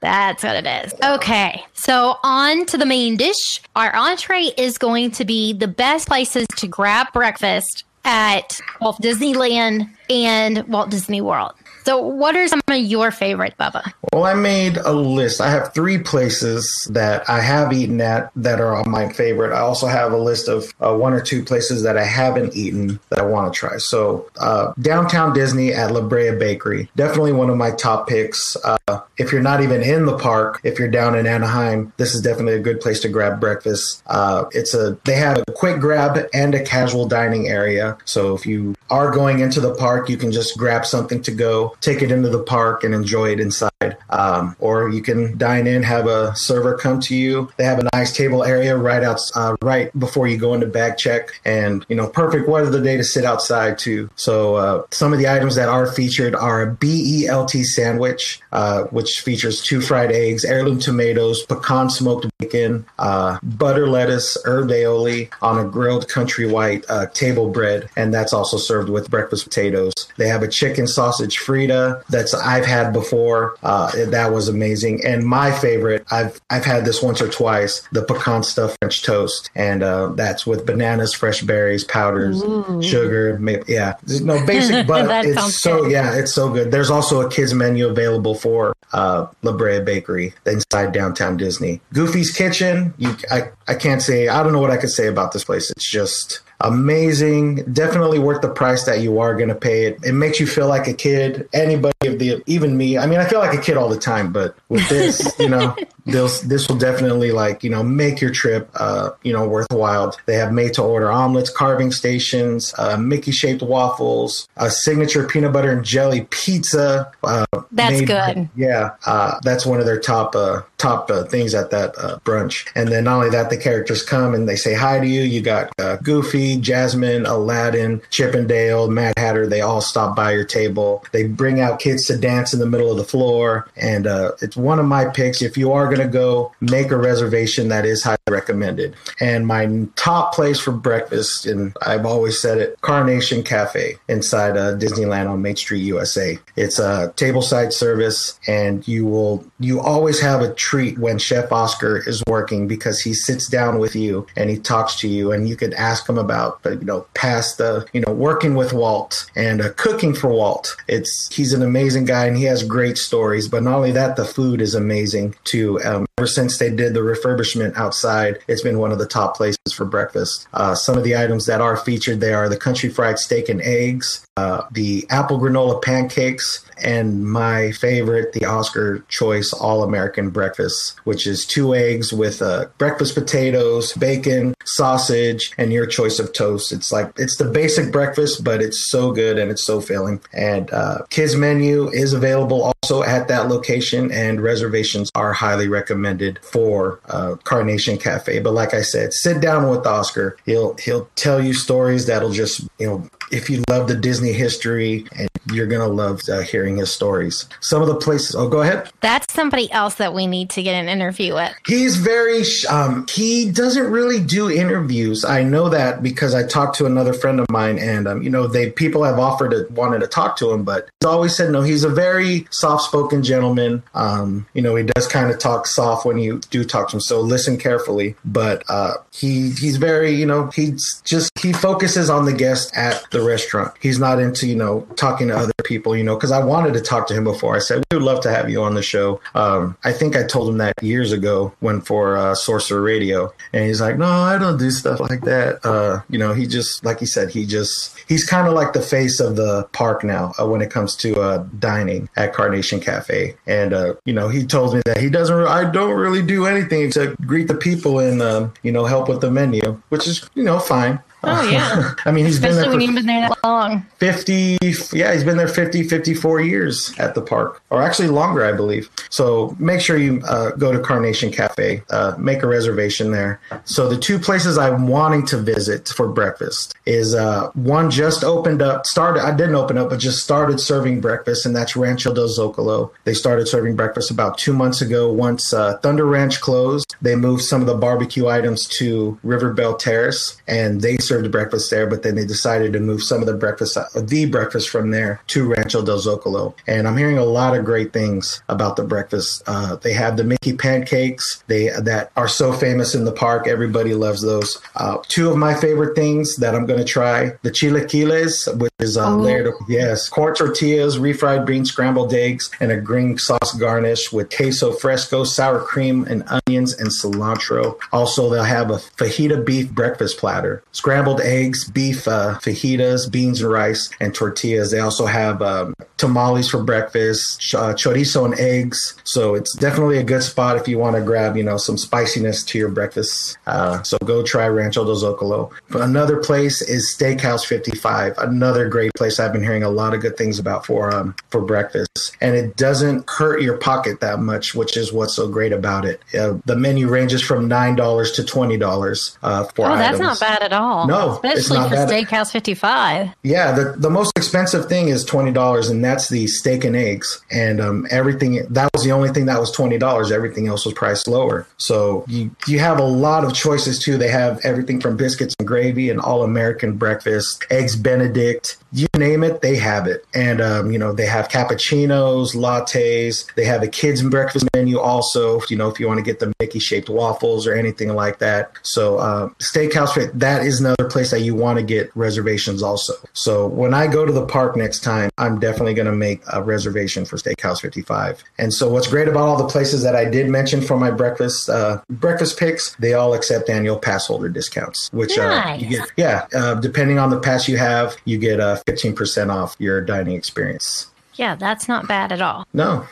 That's what it is. Okay, so on to the main dish. Our entree is going to be the best places to grab breakfast at Walt Disneyland and Walt Disney World. So, what are some of your favorite, Bubba? Well, I made a list. I have three places that I have eaten at that are my favorite. I also have a list of uh, one or two places that I haven't eaten that I want to try. So, uh, downtown Disney at La Brea Bakery, definitely one of my top picks. Uh, if you're not even in the park, if you're down in Anaheim, this is definitely a good place to grab breakfast. Uh, it's a they have a quick grab and a casual dining area. So if you are going into the park, you can just grab something to go, take it into the park, and enjoy it inside um, or you can dine in, have a server come to you. They have a nice table area right out, uh, right before you go into bag check, and you know, perfect weather the day to sit outside too. So uh, some of the items that are featured are a BELT sandwich, uh, which features two fried eggs, heirloom tomatoes, pecan smoked bacon, uh, butter lettuce, herb aioli on a grilled country white uh, table bread, and that's also served with breakfast potatoes. They have a chicken sausage frita that's I've had before. Uh, that was amazing, and my favorite I've I've had this once or twice. The pecan stuffed French toast, and uh, that's with bananas, fresh berries, powders, sugar. ma- Yeah, no basic, but it's so good. yeah, it's so good. There's also a kids menu available for uh, La Brea Bakery inside downtown Disney. Goofy's Kitchen. You, I, I can't say. I don't know what I could say about this place. It's just amazing. Definitely worth the price that you are going to pay. It it makes you feel like a kid. Anybody of the even me. I mean, I feel like a kid all the time, but with this, you know, this this will definitely like you know make your trip uh you know worthwhile. They have made to order omelets, carving stations, uh, Mickey shaped waffles, a signature peanut butter and jelly pizza. Uh, That's made- good. Yeah, uh, that's one of their top uh, top uh, things at that uh, brunch. And then not only that, the characters come and they say hi to you. You got uh, Goofy, Jasmine, Aladdin, Chip 'n' Dale, Mad Hatter. They all stop by your table. They bring out kids to dance in the middle of the floor, and uh, it's one of my picks. If you are going to go, make a reservation. That is highly recommended. And my top place for breakfast, and I've always said it, Carnation Cafe inside uh, Disneyland on Main Street, USA. It's a tableside service, and you will you always have a treat when Chef Oscar is working because he sits down with you and he talks to you, and you can ask him about uh, you know past the you know working with Walt and uh, cooking for Walt. It's he's an amazing guy and he has great stories. But not only that, the food is amazing too. Um, ever since they did the refurbishment outside, it's been one of the top places for breakfast. Uh, some of the items that are featured there are the country fried steak and eggs, uh, the apple granola pancakes, and my favorite, the Oscar choice all American breakfast, which is two eggs with uh, breakfast potatoes, bacon, sausage, and your choice of toast. It's like it's the basic breakfast, but it's so good and it's so filling. And uh, kids menu is available also at that location, and reservations are highly recommended for uh, Carnation Cafe. But like I said, sit down with Oscar. He'll he'll tell you stories that'll just you know if you love the Disney history and you're gonna love uh, hearing his stories. Some of the places. Oh, go ahead. That's somebody else that we need to get an interview with. He's very. Um, he doesn't really do interviews. I know that because I talked to another friend of mine, and um, you know, they people have offered to wanted to talk to him, but he's always said no. He's a very soft-spoken gentleman. Um, you know, he does kind of talk soft when you do talk to him, so listen carefully. But uh, he he's very, you know, he's just he focuses on the guest at the restaurant. He's not into you know talking to other people. You know, because I wanted to talk to him before. I said we would love to have you on the show. Um, I think I told him that years ago when for uh, Sorcerer Radio, and he's like, "No, I don't do stuff like that." Uh, you know, he just like he said, he just he's kind of like the face of the park now uh, when it comes to uh, dining at Carnation Cafe. And uh, you know, he told me that he doesn't. Re- I don't really do anything except greet the people and um, you know help with the menu, which is you know fine. Oh, yeah. I mean, he's been Especially there when you've been there that long. 50 yeah he's been there 50 54 years at the park or actually longer i believe so make sure you uh, go to carnation cafe uh, make a reservation there so the two places i'm wanting to visit for breakfast is uh, one just opened up started i didn't open up but just started serving breakfast and that's rancho del zocalo they started serving breakfast about two months ago once uh, thunder ranch closed they moved some of the barbecue items to riverbell terrace and they served breakfast there but then they decided to move some of the breakfast uh, the breakfast from there to rancho del zocalo and i'm hearing a lot of great things about the breakfast. Uh, they have the mickey pancakes. They that are so famous in the park. Everybody loves those. Uh, two of my favorite things that i'm going to try the chilaquiles which is uh, layered yes corn tortillas refried beans scrambled eggs and a green sauce garnish with queso fresco sour cream and onions and cilantro. Also they'll have a fajita beef breakfast platter. Scrambled scrambled eggs, beef uh, fajitas, beans and rice, and tortillas. They also have um, tamales for breakfast, ch- uh, chorizo and eggs. So it's definitely a good spot if you want to grab, you know, some spiciness to your breakfast. Uh, so go try Rancho del Zocalo. But another place is Steakhouse 55. Another great place I've been hearing a lot of good things about for um, for breakfast, and it doesn't hurt your pocket that much, which is what's so great about it. Uh, the menu ranges from nine dollars to twenty dollars uh, for Oh, that's items. not bad at all. No, especially not for bad. Steakhouse 55. Yeah, the, the most expensive thing is twenty dollars, and that's the steak and eggs. And um, everything that was the only thing that was twenty dollars. Everything else was priced lower. So you you have a lot of choices too. They have everything from biscuits and gravy and all American breakfast, eggs Benedict, you name it, they have it. And um, you know they have cappuccinos, lattes. They have a kids breakfast menu also. You know if you want to get the Mickey shaped waffles or anything like that. So uh, Steakhouse that is another place that you want to get reservations also. So when I go to the park next time, I'm definitely going to make a reservation for Steakhouse 55. And so what's great about all the places that I did mention for my breakfast uh, breakfast picks, they all accept annual pass holder discounts, which uh, Nice. you get yeah, uh, depending on the pass you have, you get uh, 15% off your dining experience. Yeah, that's not bad at all. No,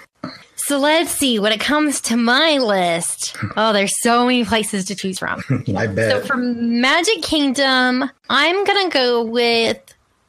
So let's see. When it comes to my list, oh, there's so many places to choose from. I bet. So for Magic Kingdom, I'm gonna go with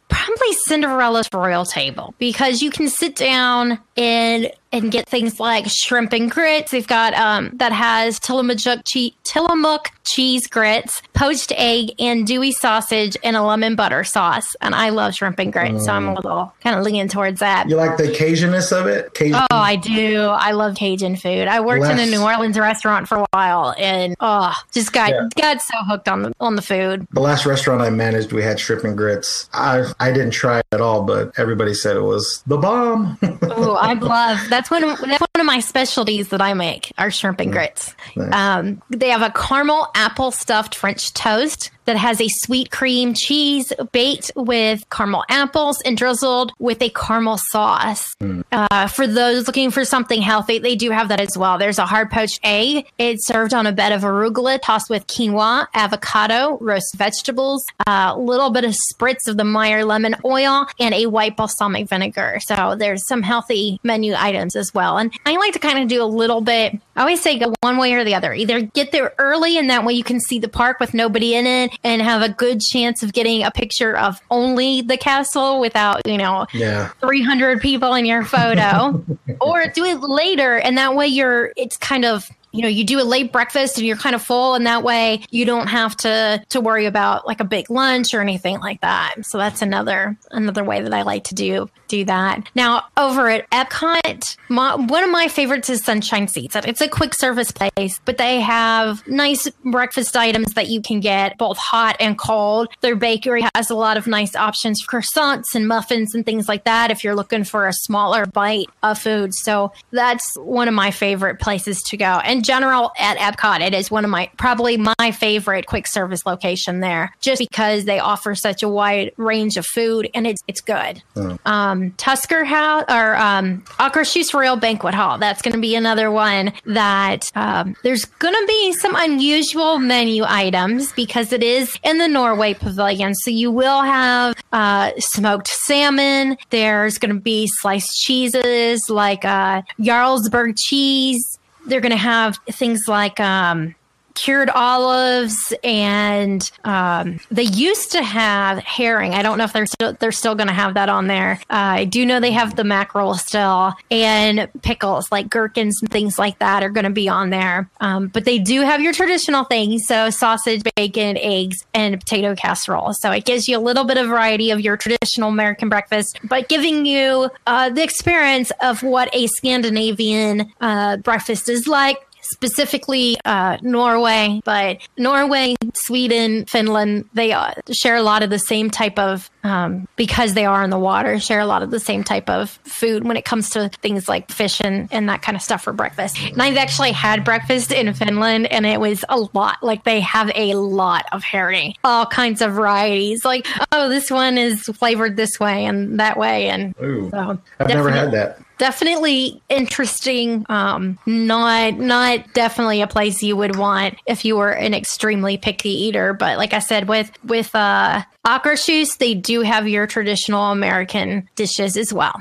probably Cinderella's Royal Table because you can sit down and and get things like shrimp and grits. They've got um that has Tillamook cheese, Tillamook cheese grits, poached egg, andouille sausage and a lemon butter sauce. And I love shrimp and grits, so I'm a little kind of leaning towards that. you like the Cajunness of it? Cajun. Oh, I do. I love Cajun food. I worked in a New Orleans restaurant for a while, and oh, just got Yeah. got so hooked on the on the food. The last restaurant I managed, we had shrimp and grits. I I didn't try it at all, but everybody said it was the bomb. Oh, I love that's one of that's one of my specialties that I make are shrimp and grits. Um, they have a caramel apple stuffed French toast that has a sweet cream cheese baked with caramel apples and drizzled with a caramel sauce. Uh, for those looking for something healthy, they do have that as well. There's a hard poached egg. It's served on a bed of arugula tossed with quinoa, avocado, roast vegetables, a little bit of spritz of the Meyer lemon oil, and a white balsamic vinegar. So there's some healthy menu items as well. And I like to kind of do a little bit. I always say go one way or the other. Either get there early, and that way you can see the park with nobody in it, and have a good chance of getting a picture of only the castle without you know yeah. 300 people in your photo or do it later and that way you're it's kind of you know you do a late breakfast and you're kind of full and that way you don't have to to worry about like a big lunch or anything like that. So that's another another way that i like to do do that. Now over at epcot my, one of my favorites is Sunshine Seasons. It's a quick service place but they have nice breakfast items that you can get both hot and cold. Their bakery has a lot of nice options for croissants and muffins and things like that if you're looking for a smaller bite of food. So that's one of my favorite places to go. In general at epcot it is one of my probably my favorite quick service location there just because they offer such a wide range of food and it's it's good um, Tusker House or um, Akershus Royal Banquet Hall. That's going to be another one that um, there's going to be some unusual menu items because it is in the Norway Pavilion. So you will have uh, smoked salmon. There's going to be sliced cheeses like uh, Jarlsberg cheese. They're going to have things like um, cured olives and um, they used to have herring. I don't know if they're still they're still going to have that on there. Uh, I do know they have the mackerel still and pickles like gherkins and things like that are going to be on there. Um, but they do have your traditional things, so sausage, bacon, eggs, and potato casserole. So it gives you a little bit of variety of your traditional American breakfast, but giving you uh, the experience of what a Scandinavian uh, breakfast is like specifically uh, Norway, but Norway, Sweden, Finland, they uh, share a lot of the same type of, um, because they are in the water, share a lot of the same type of food when it comes to things like fish and, and that kind of stuff for breakfast. And I've actually had breakfast in Finland and it was a lot. Like they have a lot of herring, all kinds of varieties. Like, oh, this one is flavored this way and that way. And so I've never had that. Definitely interesting. Um, not not definitely a place you would want if you were an extremely picky eater. But like I said, with with uh, Akershus, they do have your traditional American dishes as well.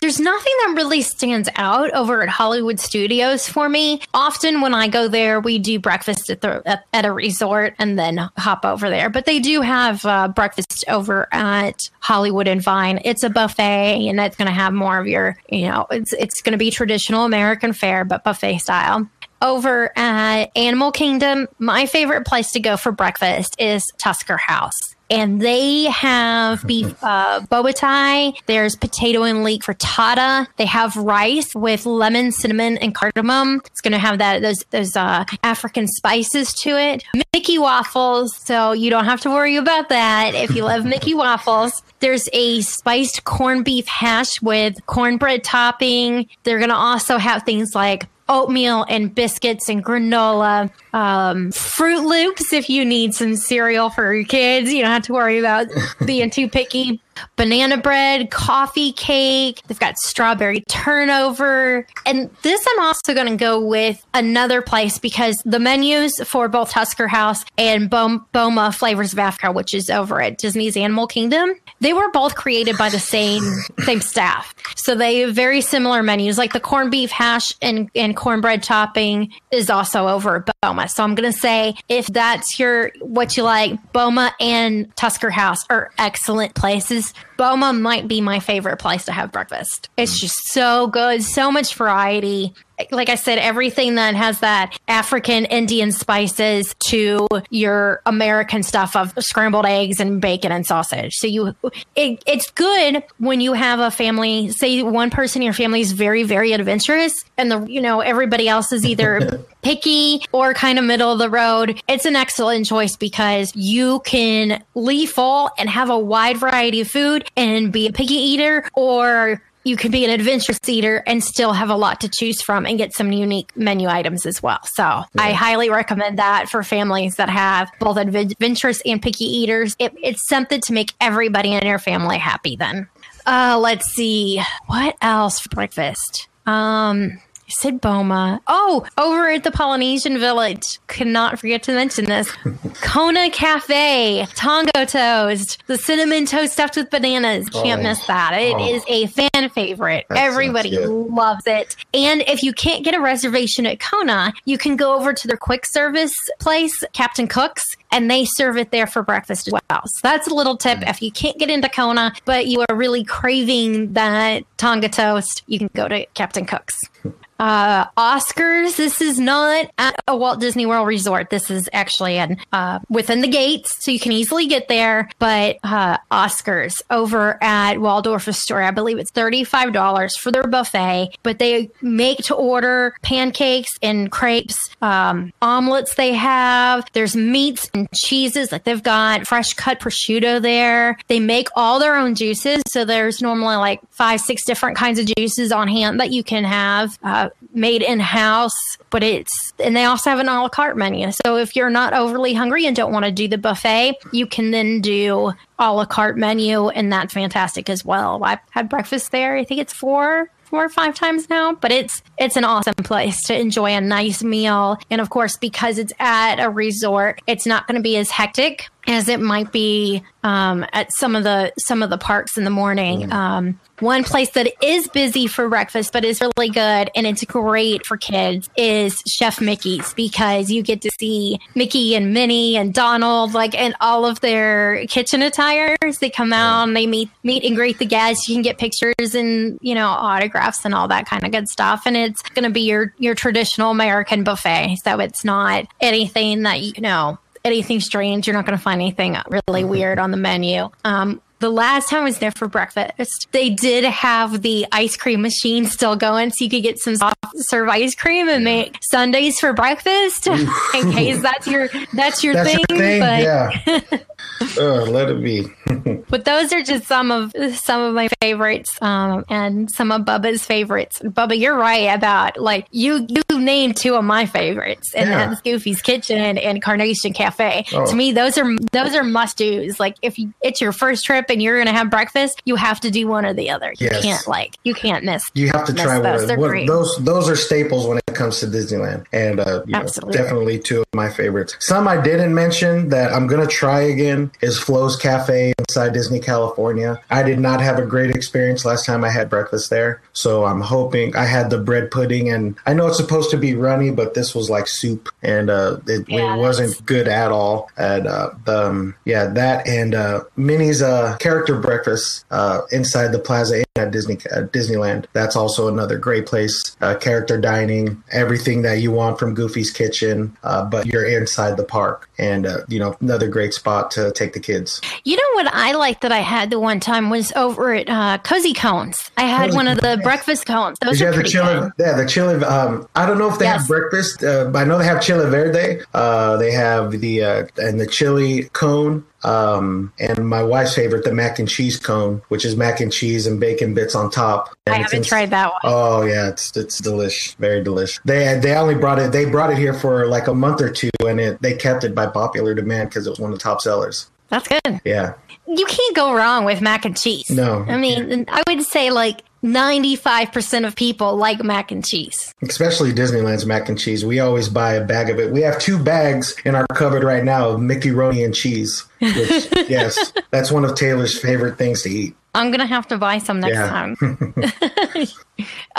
There's nothing that really stands out over at Hollywood Studios for me. Often when I go there, we do breakfast at the at, a resort and then hop over there. But they do have uh, breakfast over at Hollywood and Vine. It's a buffet, and it's going to have more of your, you know, it's it's going to be traditional American fare, but buffet style over at Animal Kingdom, my favorite place to go for breakfast is Tusker House. And they have beef uh, bobotie. There's potato and leek frittata. They have rice with lemon, cinnamon, and cardamom. It's going to have that those those uh, African spices to it. Mickey waffles, so you don't have to worry about that if you love Mickey waffles. There's a spiced corned beef hash with cornbread topping. They're going to also have things like oatmeal and biscuits and granola, um, Fruit Loops if you need some cereal for your kids. You don't have to worry about being too picky. Banana bread, coffee cake. They've got strawberry turnover. And this I'm also going to go with another place because the menus for both Husker House and Boma Flavors of Africa, which is over at Disney's Animal Kingdom, they were both created by the same same staff. So they have very similar menus. Like the corned beef hash and, and cornbread topping is also over Boma. So I'm gonna say if that's your what you like, Boma and Tusker House are excellent places. Boma might be my favorite place to have breakfast. It's just so good, so much variety like I said, everything that has that African Indian spices to your American stuff of scrambled eggs and bacon and sausage. So you, it, it's good when you have a family. Say one person in your family is very, very adventurous, and the you know everybody else is either picky or kind of middle of the road. It's an excellent choice because you can leave full and have a wide variety of food and be a picky eater or you can be an adventurous eater and still have a lot to choose from and get some unique menu items as well. So yeah. I highly recommend that for families that have both adventurous and picky eaters. It, it's something to make everybody in your family happy then. Uh, let's see. What else for breakfast? Um, said Boma. Oh, over at the Polynesian Village. Cannot forget to mention this. Kona Cafe, Tonga toast, the cinnamon toast stuffed with bananas. Can't oh, miss that. It oh. is a fan favorite. That Everybody loves it. And if you can't get a reservation at Kona, you can go over to their quick service place, Captain Cook's, and they serve it there for breakfast as well. So that's a little tip. Mm. If you can't get into Kona, but you are really craving that Tonga toast, you can go to Captain Cook's. Uh, Oscars. This is not at a Walt Disney World resort. This is actually in, uh, within the gates, so you can easily get there. But uh, Oscars over at Waldorf Astoria, I believe it's thirty-five dollars for their buffet. But they make to order pancakes and crepes, um, omelets. They have there's meats and cheeses. Like they've got fresh cut prosciutto there. They make all their own juices, so there's normally like five, six different kinds of juices on hand that you can have. Uh, made in house, but it's, and they also have an a la carte menu. So if you're not overly hungry and don't want to do the buffet, you can then do a la carte menu, and that's fantastic as well. I've had breakfast there. I think it's four four or five times now, but it's it's an awesome place to enjoy a nice meal. And of course, because it's at a resort, it's not going to be as hectic as it might be um, at some of the some of the parks in the morning. Mm. Um, one place that is busy for breakfast, but is really good and it's great for kids is Chef Mickey's because you get to see Mickey and Minnie and Donald, like, and all of their kitchen attires. They come out and they meet, meet and greet the guests. You can get pictures and, you know, autographs and all that kind of good stuff. And it's going to be your, your traditional American buffet. So it's not anything that, you know, anything strange. You're not going to find anything really weird on the menu. Um, the last time I was there for breakfast, they did have the ice cream machine still going, so you could get some soft serve ice cream and make sundaes for breakfast in case that's your that's your that's thing. Your thing but yeah. Uh, let it be. But those are just some of some of my favorites, um, and some of Bubba's favorites. Bubba, you're right about like you you named two of my favorites, and Yeah. that's Goofy's Kitchen and, Carnation Cafe. Oh. To me, those are those are must dos. Like if you, it's your first trip and you're gonna have breakfast, you have to do one or the other. You Yes. can't like you can't miss. You have to try those. one. One those those are staples when it comes to Disneyland, and uh, you know, definitely two of my favorites. Some I didn't mention that I'm gonna try again is Flo's Cafe inside Disney California. I did not have a great experience last time I had breakfast there, so I'm hoping I had the bread pudding, and I know it's supposed to be runny, but this was like soup, and uh, it, Yeah, it wasn't good at all. And uh, the, um, yeah, that and uh, Minnie's uh, character breakfast uh, inside the Plaza at Disney at Disneyland. That's also another great place. Uh, character dining, everything that you want from Goofy's Kitchen, uh, but you're inside the park, and uh, you know another great spot to take the kids. You know what I liked that I had the one time was over at uh, Cozy Cones. I had Cozy one of the breakfast cones. Those Did are the chili? good. Yeah, the chili. Um, I don't know if they Yes. have breakfast. Uh, but I know they have chili verde. Uh, they have the uh, and the chili cone. Um, and my wife's favorite, the mac and cheese cone, which is mac and cheese and bacon bits on top. And I haven't in- tried that one. Oh yeah, it's it's delish, very delish. They they only brought it. They brought it here for like a month or two, and it they kept it by popular demand because it was one of the top sellers. That's good. Yeah, You can't go wrong with mac and cheese. No. I mean, I would say like 95% of people like mac and cheese. especially Disneyland's mac and cheese. We always buy a bag of it. We have two bags in our cupboard right now of Mickey Roni and cheese. Which, yes, that's one of Taylor's favorite things to eat. I'm going to have to buy some next Yeah. time.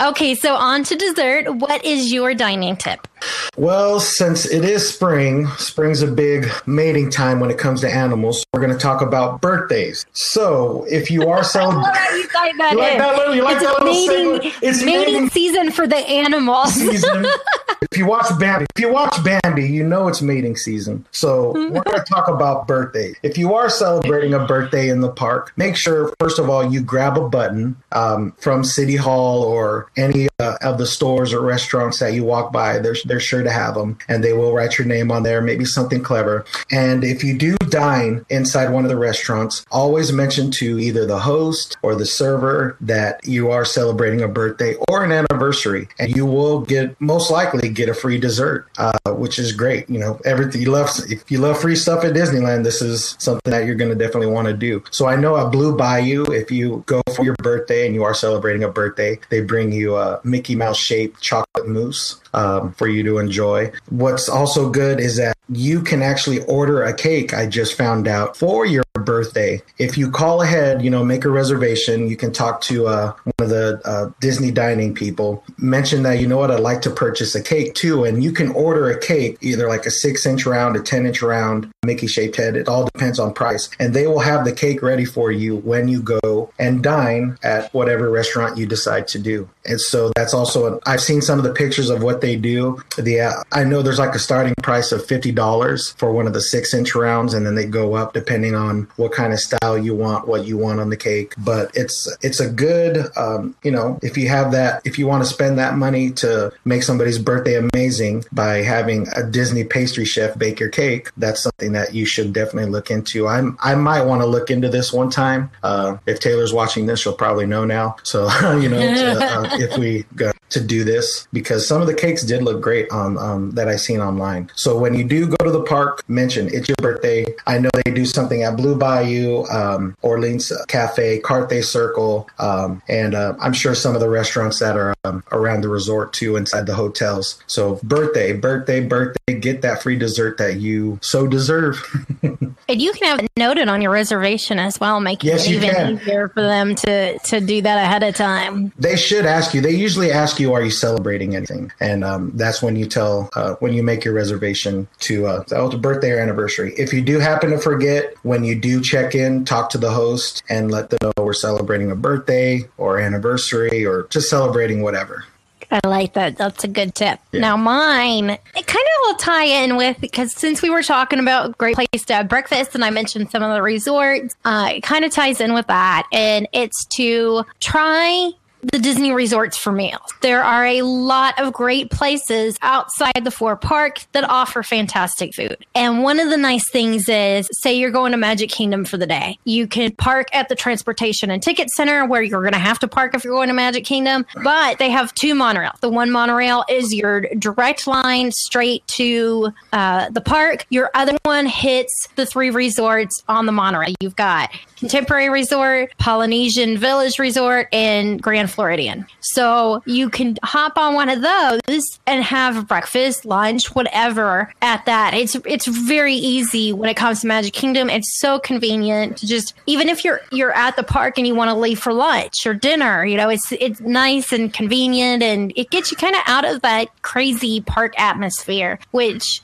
okay, so on to dessert. What is your dining tip? Well, since it is spring, spring's a big mating time when it comes to animals. We're going to talk about birthdays. So, if you are celebrating, you like that like that little- you like it's that little mating? It's mating mating- season for the animals. season. if you watch Bambi, if you watch Bambi, you know it's mating season. So we're going to talk about birthdays. If you are celebrating a birthday in the park, make sure first of all you grab a button um, from City Hall or any uh, of the stores or restaurants that you walk by. They're they're sure to have them, and they will write your name on there. Maybe something clever. And if you do dine inside one of the restaurants, always mention to either the host or the server that you are celebrating a birthday or an anniversary, and you will get most likely get a free dessert, uh, which is great. You know, everything you love. If you love free stuff at Disneyland, this is something that you're going to definitely want to do. So I know at Blue Bayou, if you go for your birthday and you are celebrating a birthday, they bring you a Mickey Mouse shaped chocolate mousse um, for you to enjoy. What's also good is that you can actually order a cake. I just found out for your birthday. If you call ahead, you know, make a reservation. You can talk to uh, one of the uh, Disney dining people. Mention that you know what I'd like to purchase a cake too, and you can order a cake either like a six inch round, a ten inch round, Mickey shaped head. It all depends on price, and they will have the cake ready for you when you go and dine at whatever restaurant you decide to do. And so that's also I've seen some of the pictures of what they do. The uh, I know there's like a starting price of fifty dollars for one of the six inch rounds, and then they go up depending on what kind of style you want, what you want on the cake. But it's it's a good um, you know if you have that if you want to spend that money to make somebody's birthday amazing by having a Disney pastry chef bake your cake, that's something that you should definitely look into. I'm I might want to look into this one time. Uh, if Taylor's watching this, she'll probably know now. So you know to, uh, if we go to do this because some of the cakes did look great on um, that I seen online. So when you do go to the park, mention it's your birthday. I know they do something at Blue Bayou, um, Orleans Cafe, Carthay Circle, um, and uh, I'm sure some of the restaurants that are um, around the resort too, inside the hotels. So birthday, birthday, birthday, get that free dessert that you so deserve. And you can have it noted on your reservation as well, making Yes, it even can. easier for them to, to do that ahead of time. they should ask you. They usually ask you, "Are you celebrating anything?" And um, that's when you tell uh, when you make your reservation to uh, oh, a birthday or anniversary. If you do happen to forget, when you do check in, talk to the host and let them know we're celebrating a birthday or anniversary or just celebrating whatever. I like that. That's a good tip. Now, mine, it kind of will tie in with because since we were talking about great place to have breakfast, and I mentioned some of the resorts, uh, it kind of ties in with that, and it's to try the Disney resorts for meals. There are a lot of great places outside the four park that offer fantastic food. And one of the nice things is, say you're going to Magic Kingdom for the day, you can park at the transportation and ticket center where you're going to have to park if you're going to Magic Kingdom, but they have two monorails. The one monorail is your direct line straight to uh, the park. Your other one hits the three resorts on the monorail. You've got Contemporary Resort, Polynesian Village Resort, and Grand Floridian. So you can hop on one of those and have breakfast, lunch, whatever at that. It's it's very easy when it comes to Magic Kingdom. It's so convenient to just even if you're you're at the park and you want to leave for lunch or dinner, you know, it's it's nice and convenient and it gets you kind of out of that crazy park atmosphere, which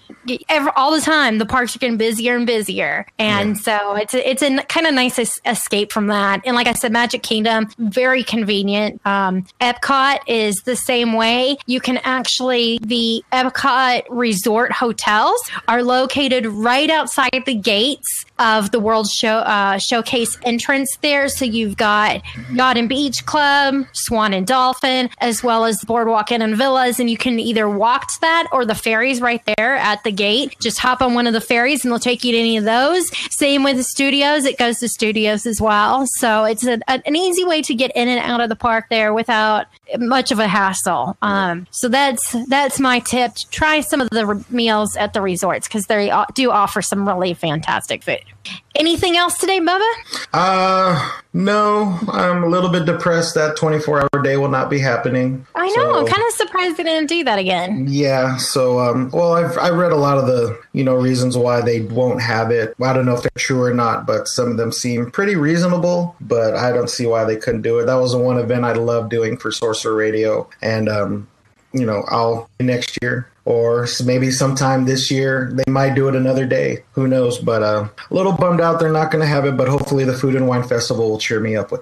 ever, all the time the parks are getting busier and busier, and yeah. so it's a, it's a kind of nice es- escape from that. And like I said, Magic Kingdom very convenient. Um, Epcot is the same way. You can actually the Epcot Resort hotels are located right outside the gates of the World Show uh, Showcase entrance there. So you've got Yacht and Beach Club, Swan and Dolphin, as well as Boardwalk Inn and Villas, and you can either walk to that or the ferries right there at the gate. Just hop on one of the ferries and they'll take you to any of those. Same with the studios; it goes to studios as well. So it's a, an easy way to get in and out of the park there without much of a hassle. Um, so that's that's my tip. Try some of the re- meals at the resorts because they do offer some really fantastic food. Anything else today, Bubba? Uh, no. I'm a little bit depressed that 24 hour day will not be happening. I know. So, I'm kind of surprised they didn't do that again. Yeah. So, um, well, I've I read a lot of the you know reasons why they won't have it. I don't know if they're true or not, but some of them seem pretty reasonable. But I don't see why they couldn't do it. That was the one event I love doing for Radio, and um, you know, I'll next year or maybe sometime this year. They might do it another day. Who knows? But uh, a little bummed out they're not going to have it but hopefully the food and wine festival will cheer me up with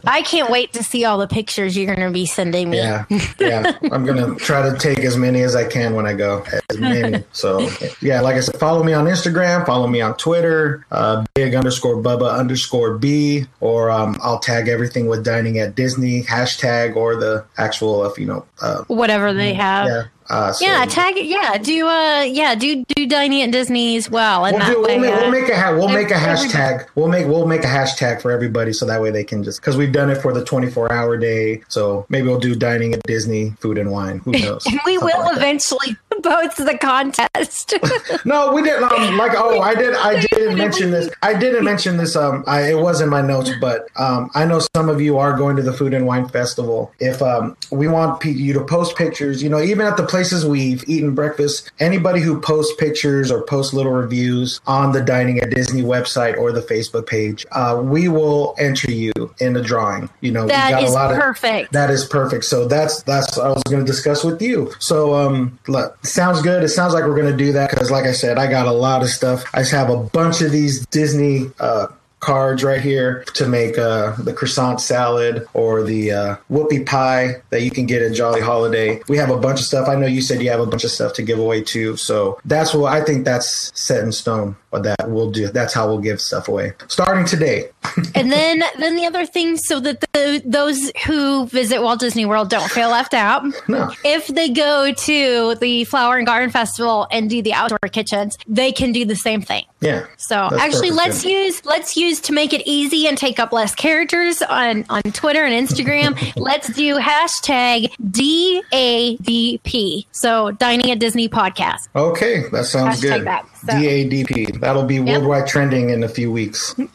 i can't wait to see all the pictures you're going to be sending me. Yeah yeah. I'm going to try to take as many as i can when i go. As many. So yeah like i said follow me on instagram follow me on twitter uh, big underscore bubba underscore b or um, i'll tag everything with dining at disney hashtag or the actual if you know uh, whatever they have. yeah uh, so yeah, tag it. Yeah, do uh, yeah, do do dining at Disney as well. And we'll, do, we'll, make, we'll make a ha- we'll make a hashtag. We'll make we'll make a hashtag for everybody, so that way they can just because we've done it for the 24 hour day. So maybe we'll do dining at Disney, food and wine. Who knows? and we will like eventually post the contest. no, we didn't. Um, like oh, I did. I didn't mention this. I didn't mention this. Um, I, it was in my notes, but um, I know some of you are going to the food and wine festival. If um, we want you to post pictures, you know, even at the places we've eaten breakfast. Anybody who posts pictures or posts little reviews on the Dining at Disney website or the Facebook page, uh, we will enter you in the drawing. You know, we got that is perfect. Of, that is perfect. So that's that's I was going to discuss with you. So um, look, sounds good. It sounds like we're going to do that because, like I said, I got a lot of stuff. I just have a bunch of these Disney. Uh, cards right here to make uh, the croissant salad or the uh, whoopie pie that you can get at Jolly Holiday. We have a bunch of stuff. I know you said you have a bunch of stuff to give away too. So that's what I think that's set in stone. What that we'll do. That's how we'll give stuff away starting today. and then, then the other thing, so that the those who visit Walt Disney World don't feel left out. No. If they go to the Flower and Garden Festival and do the outdoor kitchens, they can do the same thing. Yeah. So actually, let's use let's use to make it easy and take up less characters on on Twitter and Instagram. let's do hashtag DADP. So dining at Disney podcast. Okay, that sounds hashtag good. That. So. DADP. That'll be worldwide trending in a few weeks.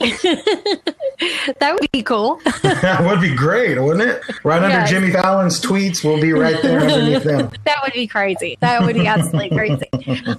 that would be cool. that would be great, wouldn't it? Right under. Jimmy Fallon's tweets, we'll be right there underneath them. That would be crazy. That would be absolutely crazy.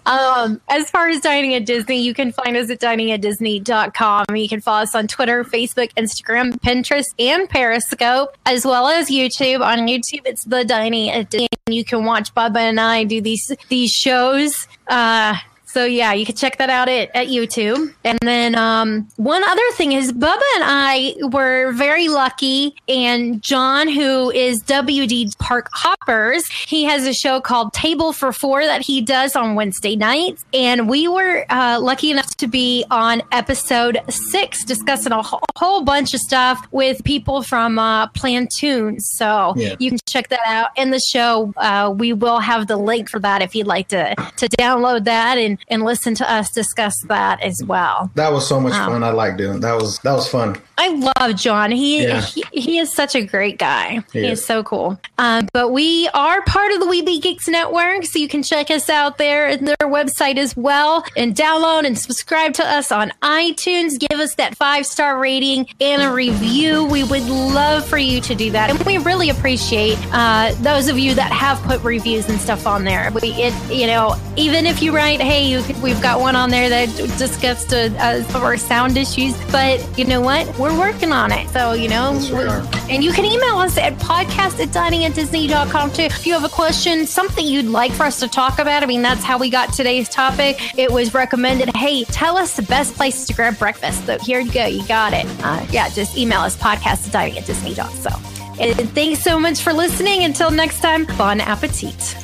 Um, as far as dining at Disney, you can find us at diningatdisney.com. You can follow us on Twitter, Facebook, Instagram, Pinterest, and Periscope, as well as YouTube. On YouTube, it's the Dining at Disney. You can watch Bubba and I do these these shows. Uh, So yeah, you can check that out at, at YouTube. And then um, one other thing is Bubba and I were very lucky, and John, who is WD Park Hoppers, he has a show called Table for Four that he does on Wednesday nights, and we were uh, lucky enough to be on episode six discussing a whole, whole bunch of stuff with people from uh, Plantoons. So Yeah. you can check that out in the show. Uh, we will have the link for that if you'd like to to download that and and listen to us discuss that as well. That was so much Wow. fun. I like doing that. Was that was fun. I love John. He Yeah. he, he is such a great guy. He He is. is so cool. Um, but we are part of the Weeby Geeks Network, so you can check us out there at their website as well, and download and subscribe to us on iTunes. Give us that five star rating and a review. We would love for you to do that, and we really appreciate uh, those of you that have put reviews and stuff on there. We it you know even if you write, hey, you, we've got one on there that discussed uh, uh, some of our sound issues, but you know what? We're working on it. So, you know, Yes, we and you can email us at podcast at diningatdisney.com too. If you have a question, something you'd like for us to talk about, I mean, that's how we got today's topic. It was recommended, hey, tell us the best places to grab breakfast. So here you go. You got it. Uh, yeah, just email us podcast at diningatdisney.com. So, and thanks so much for listening. Until next time, bon appetit.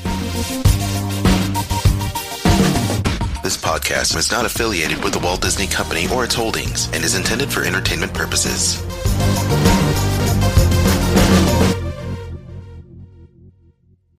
This podcast is not affiliated with the Walt Disney Company or its holdings and is intended for entertainment purposes.